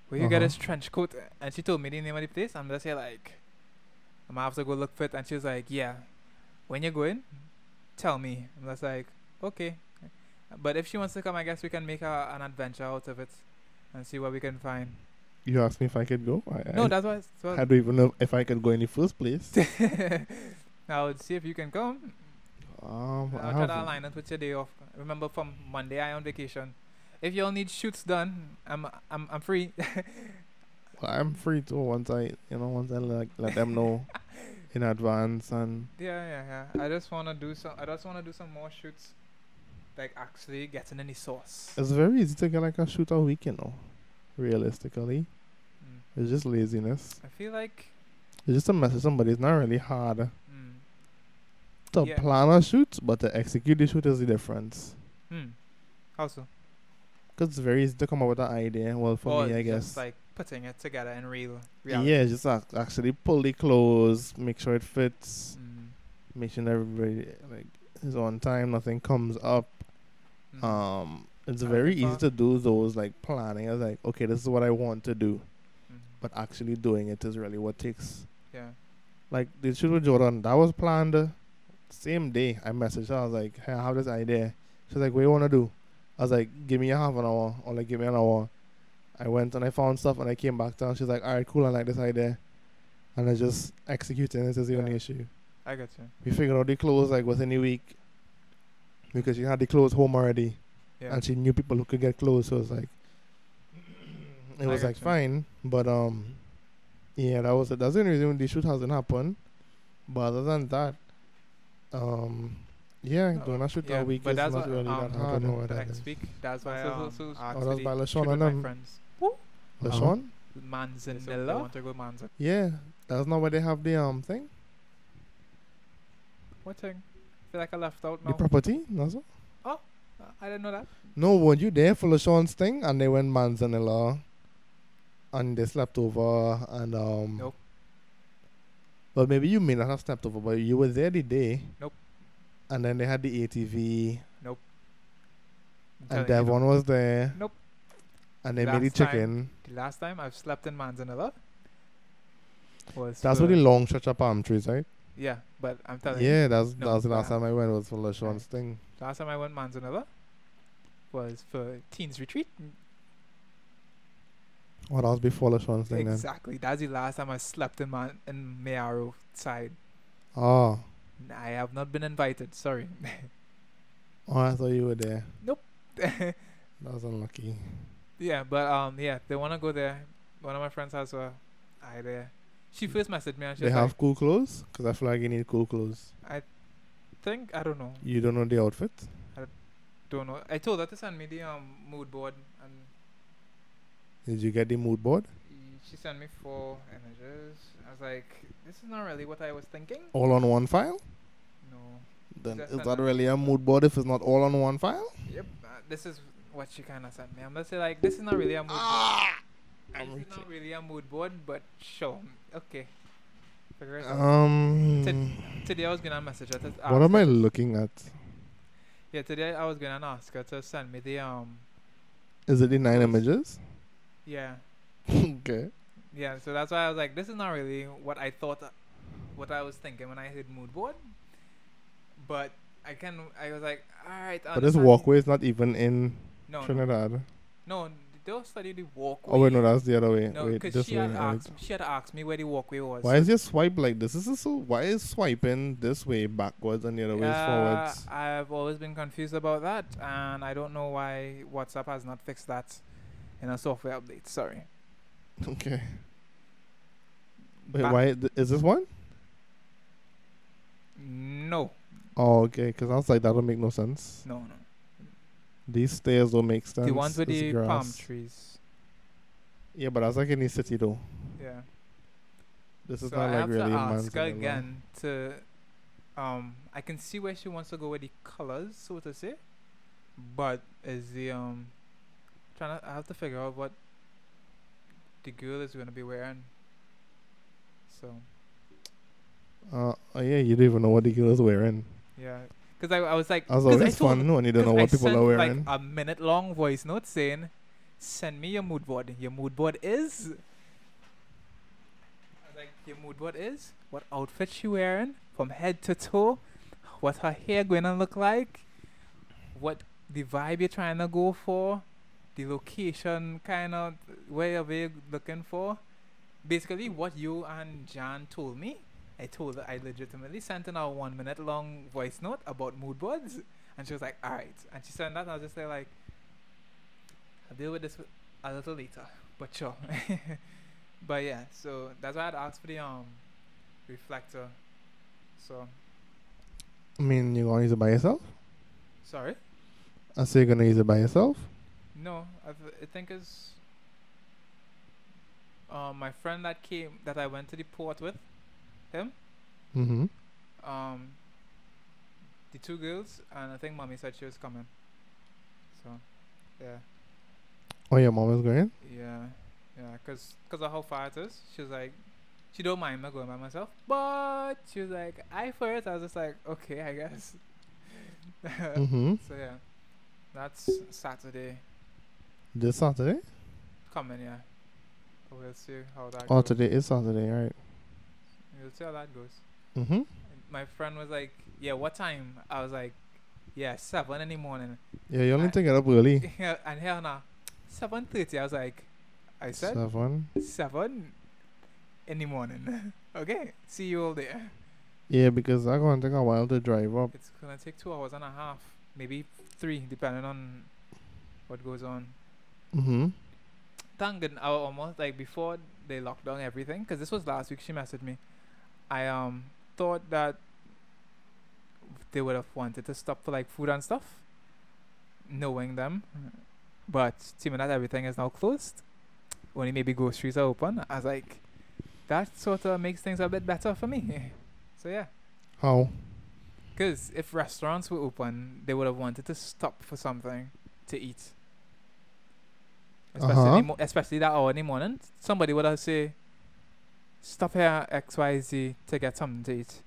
where you get Uh-huh. this trench coat?" And she told me the name of the place. I'm just here like, I'm gonna have to go look for it. And she was like, "Yeah, when you're going, tell me." I'm just like, "Okay." But if she wants to come, I guess we can make a, an adventure out of it and see what we can find. You asked me if I could go. I, No, I, that's what. I don't even know if I could go in the first place. I'll see if you can come. um, I I'll try to align it with your day off. Remember, from Monday I on vacation. If y'all need shoots done, I'm I'm I'm free. well, I'm free too. Once I, you know, once I like let them know in advance, and yeah, yeah, yeah. I just wanna do some. I just wanna do some more shoots. Like actually getting any sauce. it's very easy to get like a shoot a week, you know. Realistically, Mm. it's just laziness. I feel like. It's just a message somebody. It's not really hard Mm, to Yeah. plan a shoot, but to execute the shoot is the difference. mm. How so? Because it's very easy to come up with an idea. Well, for Or me, I just guess. like putting it together in real reality. Yeah, just ac- actually pull the clothes, make sure it fits, Mm, make sure everybody like is on time, nothing comes up. Mm, Um, it's I very easy to do those like planning. I was like, okay, this is what I want to do, mm, but actually doing it is really what takes. yeah. Like the shoot with Jordan, that was planned. Same day, I messaged her. I was like, "Hey, I have this idea." She's like, "What you wanna do?" I was like, "Give me a half an hour, or like give me an hour." I went and I found stuff, and I came back down. She's like, "All right, cool. I like this idea," and I just executing it is the only issue. I got you. We figured out the clothes like within a week because she had the clothes home already, Yeah. and she knew people who could get clothes. So it was like, it was like you. fine, but um, yeah, that was it. That's the only reason the shoot hasn't happened. But other than that, um, yeah, Oh, doing a shoot yeah, that week but is that's not really um, that I don't hard. know what the that next is. week. That's why So- um, so- so- I asked Oh, that's for by the LaShawn shoot with and my them. friends. LaShawn? Manzanilla. They want to go Manzanilla. Yeah, that's not where they have the um thing, What thing? Feel like I left out the property. No? Uh, I didn't know that. No, weren't you there for LaShawn's thing? And they went Manzanilla, and they slept over, and um. Nope. Well, maybe you may not have slept over, but you were there the day. Nope. And then they had the ATV, I'm and you, Devon was there. Nope. And they made the time- chicken. The last time I've slept in Manzanilla was That's what the long stretch of palm trees, right? Yeah, but I'm telling you, Yeah, that's No, that's the last uh, time I went was for LaShawn's thing. last time I went Manzanilla was for teens retreat. What else before LaShawn's thing Exactly. That's the last time I slept in Man in Mayaro side. Oh. I have not been invited. Sorry. Oh, I thought you were there. Nope. That was unlucky. Yeah, but um, yeah, they wanna go there. One of my friends has a idea. She first messaged me and she They was have like, cool clothes? Because I feel like you need cool clothes. I "think I don't know, You don't know the outfit? I don't know." I told her to send me the um mood board, and Did you get the mood board? she sent me four images. I was like, "This is not really what I was thinking." All on one file? No. Then Just is that really a mood board if it's not all on one file? Yep. Uh, this is what she kind of sent me. I'm gonna say like, this is not really a mood board. I'm is not really a mood board, but sure. Okay. Figure it out. Um, Today I was gonna message her. To ask what am I looking at? Yeah, today I was gonna ask her to send me the um. Is it the nine images? Yeah, okay. yeah. So that's why I was like, this is not really what I thought, uh, what I was thinking when I heard mood board. But I can. I was like, all right. I But this walkway is not even in No, no, Trinidad. no. They'll study the walkway. Oh wait, no, that's the other way. No, because this she way. had right. asked. She had asked me where the walkway was. Why is your swipe like this? This is so. Why is swiping this way backwards and the other way Uh, forwards? I've always been confused about that, and I don't know why WhatsApp has not fixed that in a software update. Sorry. Okay. Wait, Back- why th- is this one? No, Oh, okay. Because I was like, that don't make no sense. no, no. These stairs don't make sense. the ones with It's the palm trees. Yeah, but that's like in the city though. Yeah. This is so not I like have really to ask her again to. Um, I can see where she wants to go with the colors, so to say, but is the um, trying to I have to figure out what the girl is going to be wearing. So Uh, oh yeah, you don't even know what the girl is wearing. yeah, because I, I was like, I always told fun when you don't know 'Cause I what people sent, are wearing. Like a minute long voice note saying, "Send me your mood board. Your mood board is." Like, "Your mood board is what outfit she wearing from head to toe, what her hair gonna look like, what the vibe you're trying to go for, the location kind of where you're looking for. Basically, what you and Jan told me." I told her I legitimately sent in a one minute long voice note about mood boards. And she was like, alright. And she sent that, and I was just there like, I'll deal with this a little later. But sure. but yeah, so that's why I'd asked for the um reflector. So, I mean, you're gonna use it by yourself. sorry? I say you're gonna use it by yourself. No, I've, I think it's um, my friend that came, that I went to the port with, him, Mm-hmm. um, the two girls, and I think mommy said she was coming. So, yeah. Oh, your mom is going. Yeah. Yeah, cause, cause of how far it is. She was like, she don't mind me going by myself, but she was like, I first. I was just like, okay, I guess. Mm-hmm. So yeah, that's Saturday This Saturday? coming. Yeah, But we'll see how that Oh, goes. today is Saturday, right? We'll see how that goes. Mm-hmm. My friend was like, "Yeah, what time?" I was like, "Yeah, seven in the morning." Yeah, you only I- it up early. Yeah, and here now, seven thirty. I was like, I said Seven. seven in the morning. okay, see you all there. Yeah, because I'm going to take a while to drive up. It's gonna take two hours and a half, maybe three, depending on what goes on. Mm-hmm. Thank goodness, I almost like before they locked down everything, because this was last week. She messaged me. I um thought that they would have wanted to stop for like food and stuff, knowing them, but seeing that everything is now closed, only maybe groceries are open. I was like, that sort of makes things a bit better for me. so yeah. How? Because if restaurants were open, they would have wanted to stop for something to eat. Especially, Uh-huh. mo- especially that hour in the morning. Somebody would have say, stop here XYZ to get something to eat.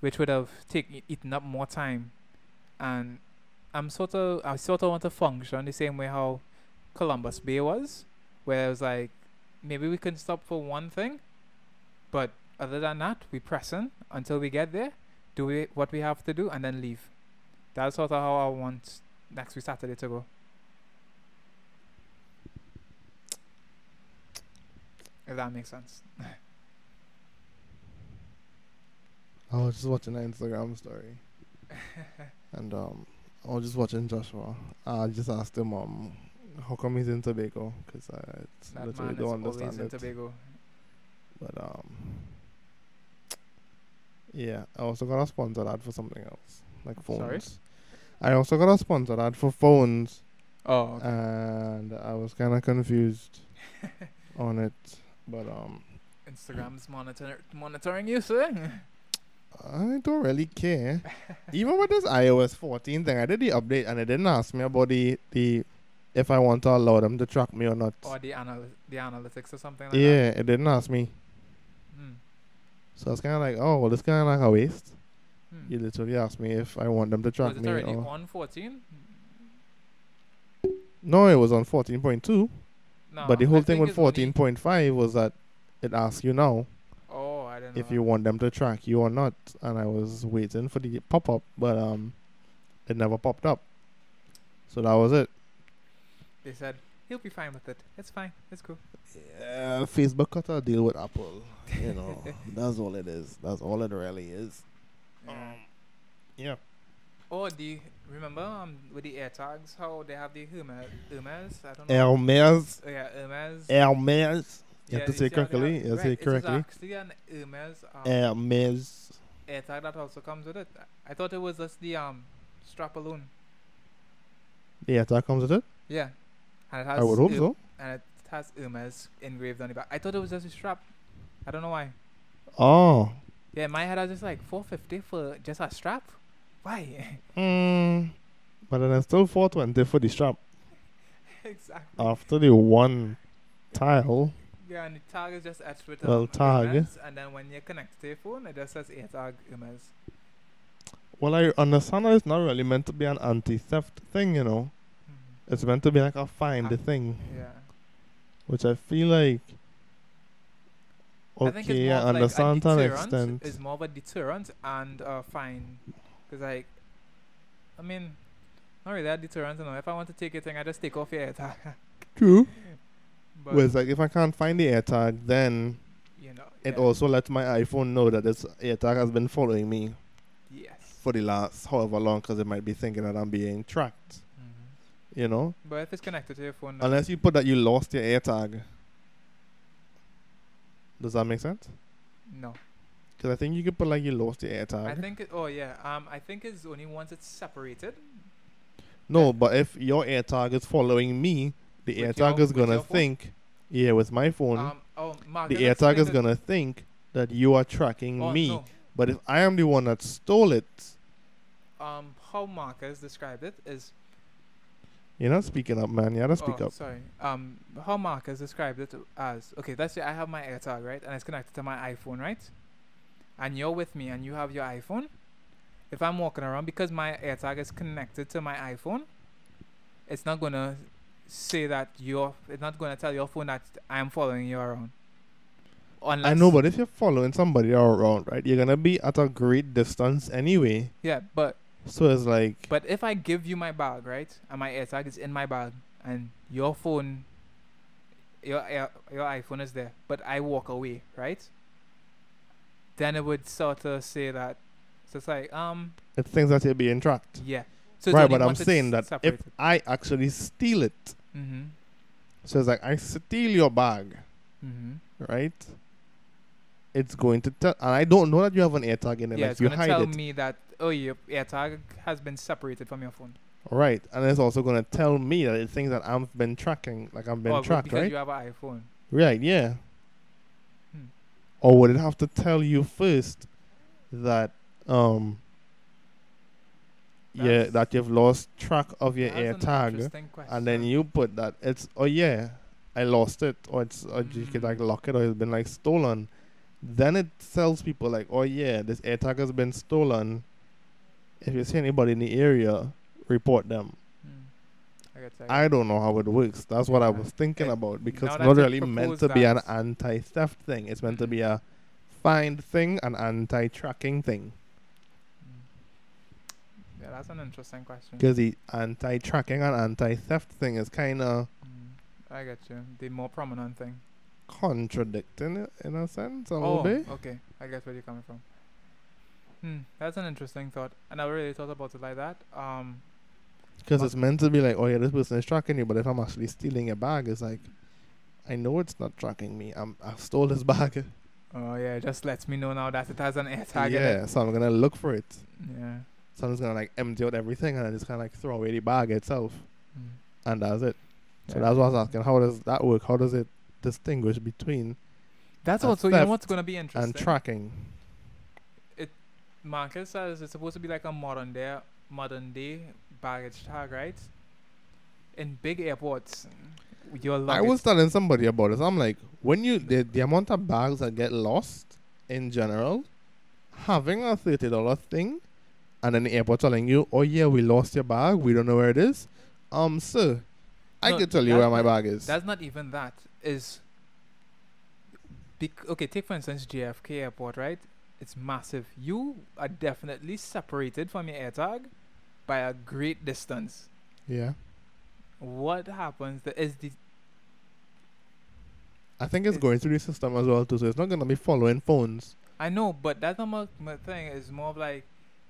Which would have taken eaten up more time. And I'm sort of, I sort of want to function the same way how Columbus Bay was. Where it was like, maybe we can stop for one thing. But other than that, we pressing until we get there do we what we have to do and then leave. That's sort of how I want next week Saturday to go. If that makes sense. I was just watching an Instagram story. and um, I was just watching Joshua. I just asked him, um, how come he's in Tobago? Because I That literally don't understand in it. Tobago. But um, yeah, I also got a sponsor ad for something else, like phones. Sorry? I also got a sponsor ad for phones, Oh, okay. and I was kind of confused on it. But um, Instagram's monitor- monitoring you, sir. I don't really care. Even with this iOS 14 thing, I did the update and it didn't ask me about the the if I want to allow them to track me or not. or the anal- the analytics or something like that. yeah, it didn't ask me. Hmm. So it's kind of like, oh, well, this kind of like a waste. Hmm. You literally asked me if I want them to track me. Was it me. already Or on 14? no, it was on 14.2. No. but the whole I thing with 14.5 was that it asks you now Oh, I don't know. if you want them to track you or not. And I was waiting for the pop up, but um, it never popped up. So that was it. They said he'll be fine with it. It's fine. It's cool. Yeah, Facebook got to deal with Apple. You know, that's all it is. That's all it really is. Um, yeah. Oh, do you remember um with the air tags how they have the Hermes? Hermes? I don't know. Hermes. Oh, yeah, Hermes. Hermes. You Yeah, have to say correctly. You have to say correctly. It's actually an Hermes um, Hermes. air tag that also comes with it. I thought it was just the um strap alone. Yeah, that comes with it. Yeah, and it has. I would hope so. And it has Hermes engraved on the back. I thought it was just a strap. I don't know why. Oh. Yeah, my head I was just like 450 for just a strap. Why? Mm. But then I still 420 for the strap. exactly. After the one tile. Yeah, and the tag is just etched with Well, tag. Hermes, and then when you connect to your phone, it just says AirTag Hermes. Well, I understand that it's not really meant to be an anti-theft thing, you know. Mhm. It's meant to be like a find Ah, thing, Yeah. which I feel like. I think it's Okay, more I of like understand to an extent. It's more of a deterrent and a fine. Because, like, I mean, not really a deterrent, you know. If I want to take your thing, I just take off your AirTag. True. but, Whereas, like, if I can't find the AirTag, then you know. it yeah. also lets my iPhone know that this AirTag has been following me Yes. for the last however long, because it might be thinking that I'm being tracked. Mhm. You know, But if it's connected to your phone, unless you put that you lost your AirTag. Does that make sense? no. Because I think you could put like you lost your AirTag. I think it. Oh yeah. Um, I think it's only once it's separated. No, but if your AirTag is following me, the With AirTag your- is gonna think, yeah, with my phone, Um. Oh, Mark. the AirTag is gonna think that you are tracking oh, me. no. But if I am the one that stole it, um, how Marcus described it is You're not speaking up, man. You gotta speak oh, up. Sorry. Um, how Marcus described it as okay. Let's say I have my AirTag right, and it's connected to my iPhone, right? And you're with me, and you have your iPhone. If I'm walking around because my AirTag is connected to my iPhone, it's not gonna say that you're. It's not gonna tell your phone that I'm following you around. Unless, I know, but if you're following somebody around, right, you're gonna be at a great distance anyway. yeah, but So it's like, But if I give you my bag, right, and my AirTag is in my bag, and your phone, your your iPhone is there, but I walk away, right? Then it would sort of say that. So it's like, um, it's things that you're being tracked. yeah. So right, but I'm saying that if. I actually steal it, Mm-hmm. so it's like I steal your bag, Mm-hmm. right? It's going to tell, and I don't know that you have an AirTag in it. Yeah, like it's gonna hide tell it, me that oh your AirTag has been separated from your phone. right? And it's also going to tell me that it's things that I've been tracking, like I've been oh, tracked, because right? you have an iPhone. Right, yeah. Or would it have to tell you first that um yeah that you've lost track of your air tag and then you put that it's oh yeah I lost it or it's or you could like Mm. lock it or it's been like stolen. Then it tells people like oh yeah this air tag has been stolen. If you see anybody in the area, report them. I. I don't know how it works. That's what I was thinking about because it's not really meant to be an anti-theft thing. It's meant to be a find thing, an anti-tracking thing. Mm. Yeah, that's an interesting question. Because the anti-tracking and anti-theft thing is kind of Mm, I get you. The more prominent thing. contradicting it in a sense a oh, little bit. okay. I get where you're coming from. Hmm, that's an interesting thought. And I never really thought about it like that. Um, Because it's meant to be like, oh yeah, this person is tracking you, but if I'm actually stealing your bag, it's like, I know it's not tracking me. I'm I stole this bag. oh yeah, it just lets me know now that it has an AirTag in yeah, so I'm gonna look for it. Yeah. So I'm just gonna like empty out everything and then just kind of like throw away the bag itself, Mm. and that's it. So Yeah. that's what I was asking. How does that work? How does it distinguish between That's also you know what's gonna be interesting. and tracking? It, Marcus says it's supposed to be like a modern day modern day baggage tag, right? In big airports, your luggage. I was telling somebody about this. I'm like, when you the, the amount of bags that get lost in general, having a thirty dollar thing, and then the airport telling you, "Oh yeah, we lost your bag. We don't know where it is." Um, sir, I No, can tell you where my bag is. That's not even that. Is bec- okay. Take for instance JFK Airport, right? It's massive. You are definitely separated from your AirTag by a great distance. Yeah, What happens? The, is the I think it's It- going through the system as well too. So it's not gonna be following phones. I know, but that's not my, my thing. It's more of like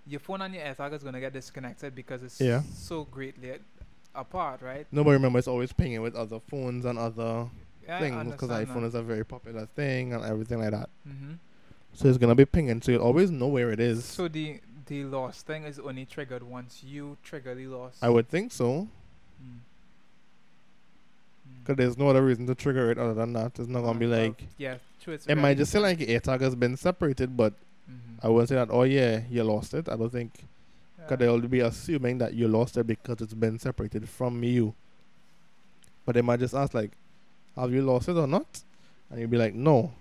your phone and your AirTag is gonna get disconnected because it's Yeah. so greatly apart, right? No, but remember, it's always pinging with other phones and other Yeah, things because iPhone is a very popular thing and everything like that. Mm-hmm. So it's gonna be pinging, so you'll always know where it is. So the the loss thing is only triggered once you trigger the loss. I would think so, Mm. Mm. because there's no other reason to trigger it other than that. It's not gonna be Uh, well, like. yeah, true. It's It might just say like AirTag has been separated, but mm-hmm. I wouldn't say that. Oh yeah, you lost it. I don't think because they'll be assuming that you lost it because it's been separated from you. But they might just ask like, "Have you lost it or not?" And you'll be like, "No,"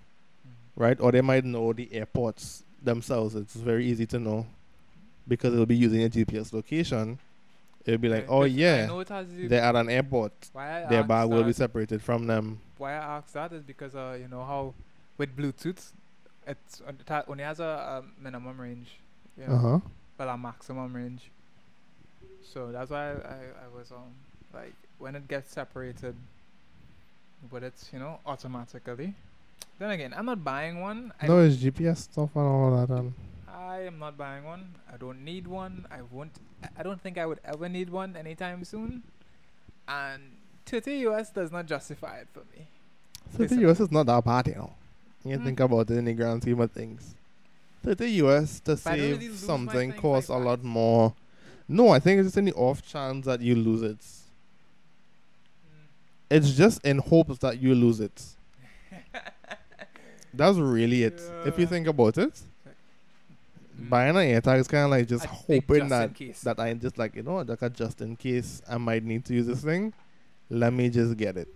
right? Or they might know the airports themselves. It's very easy to know because it'll be using a GPS location. It'll be like, "Oh yeah, know it has the- they're at an airport. why I Their asked bag will be separated from them." Why I ask that is because uh you know how with Bluetooth, it's it only has a, a minimum range. You know, Uh huh. but a maximum range. So that's why I, I was um like when it gets separated, but it's you know automatically. Then again, I'm not buying one. I, No, it's GPS stuff and all that. And I am not buying one. I don't need one. I won't. I- don't think I would ever need one anytime soon. And 30 US does not justify it for me. Thirty Listen. US is not that bad, you know. You Mm. think about it in the grand scheme of things. Thirty US to But save really something costs like a lot more. No, I think it's just in the off chance that you lose it. It's just in hopes that you lose it. That's really it. If you think about it, Mm. Buying an AirTag is kind of like just I hoping that that I just like you know like a just in case I might need to use this thing, let me just get it.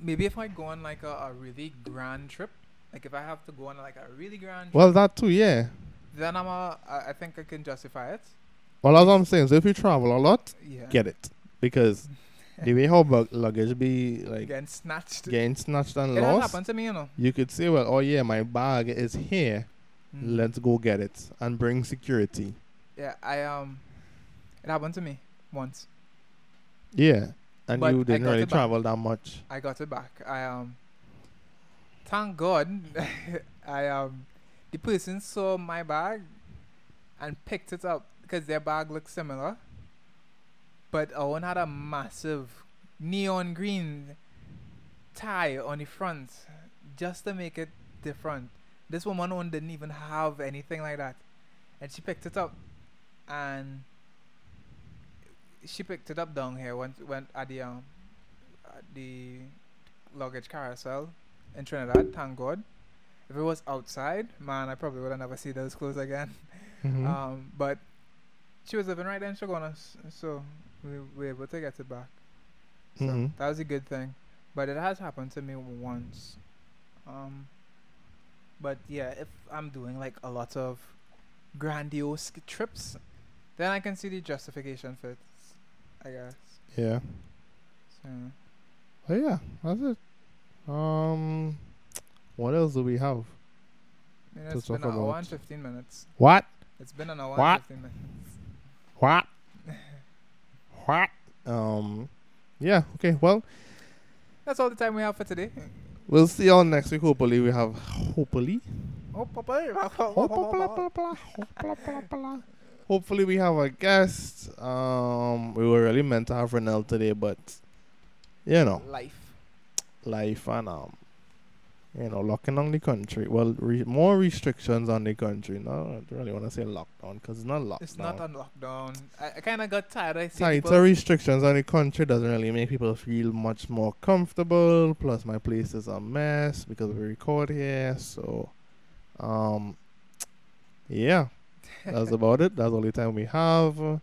maybe if I go on like a, a really grand trip, like if I have to go on like a really grand trip, Well, that too, yeah. then I'm a, I think I can justify it. Well, that's what I'm saying. So if you travel a lot, Yeah. get it because the way how bug- luggage be like Getting snatched. getting snatched and it lost, happened to me, you know. you could say, well, oh yeah, my bag is here. Mm. Let's go get it and bring security. Yeah, I um, it happened to me once. Yeah, and But you didn't really travel that much. I got it back. I um, thank God, I um, the person saw my bag and picked it up because their bag looked similar, but Owen had a massive neon green tie on the front just to make it different. This woman one didn't even have anything like that, and she picked it up, and she picked it up down here went went at the um at the luggage carousel in Trinidad. Thank God. If it was outside, man, I probably would have never see those clothes again. Mhm. Um, but she was living right there in Chaguanas, so we were able to get it back. So Mhm. that was a good thing. But it has happened to me once. Um, but yeah, if I'm doing like a lot of grandiose trips, then I can see the justification for it. I guess. yeah. So But yeah, that's it. Um, what else do we have? I mean, it's been an hour and fifteen minutes. What? It's been an hour What? and fifteen minutes. What? what? Um, yeah. Okay. Well, That's all the time we have for today. We'll see y'all next week. Hopefully, we have hopefully. Oh. Hopefully we have a guest. Um, we were really meant to have Renel today, but you know, Life. life and um, you know, locking down the country. Well, re- more restrictions on the country. No, I don't really want to say lockdown because it's not locked. It's not on lockdown. I, I kind of got tired. I So restrictions on the country doesn't really make people feel much more comfortable. Plus, my place is a mess because we record here. So, um, yeah, that's about it. That's all the time we have.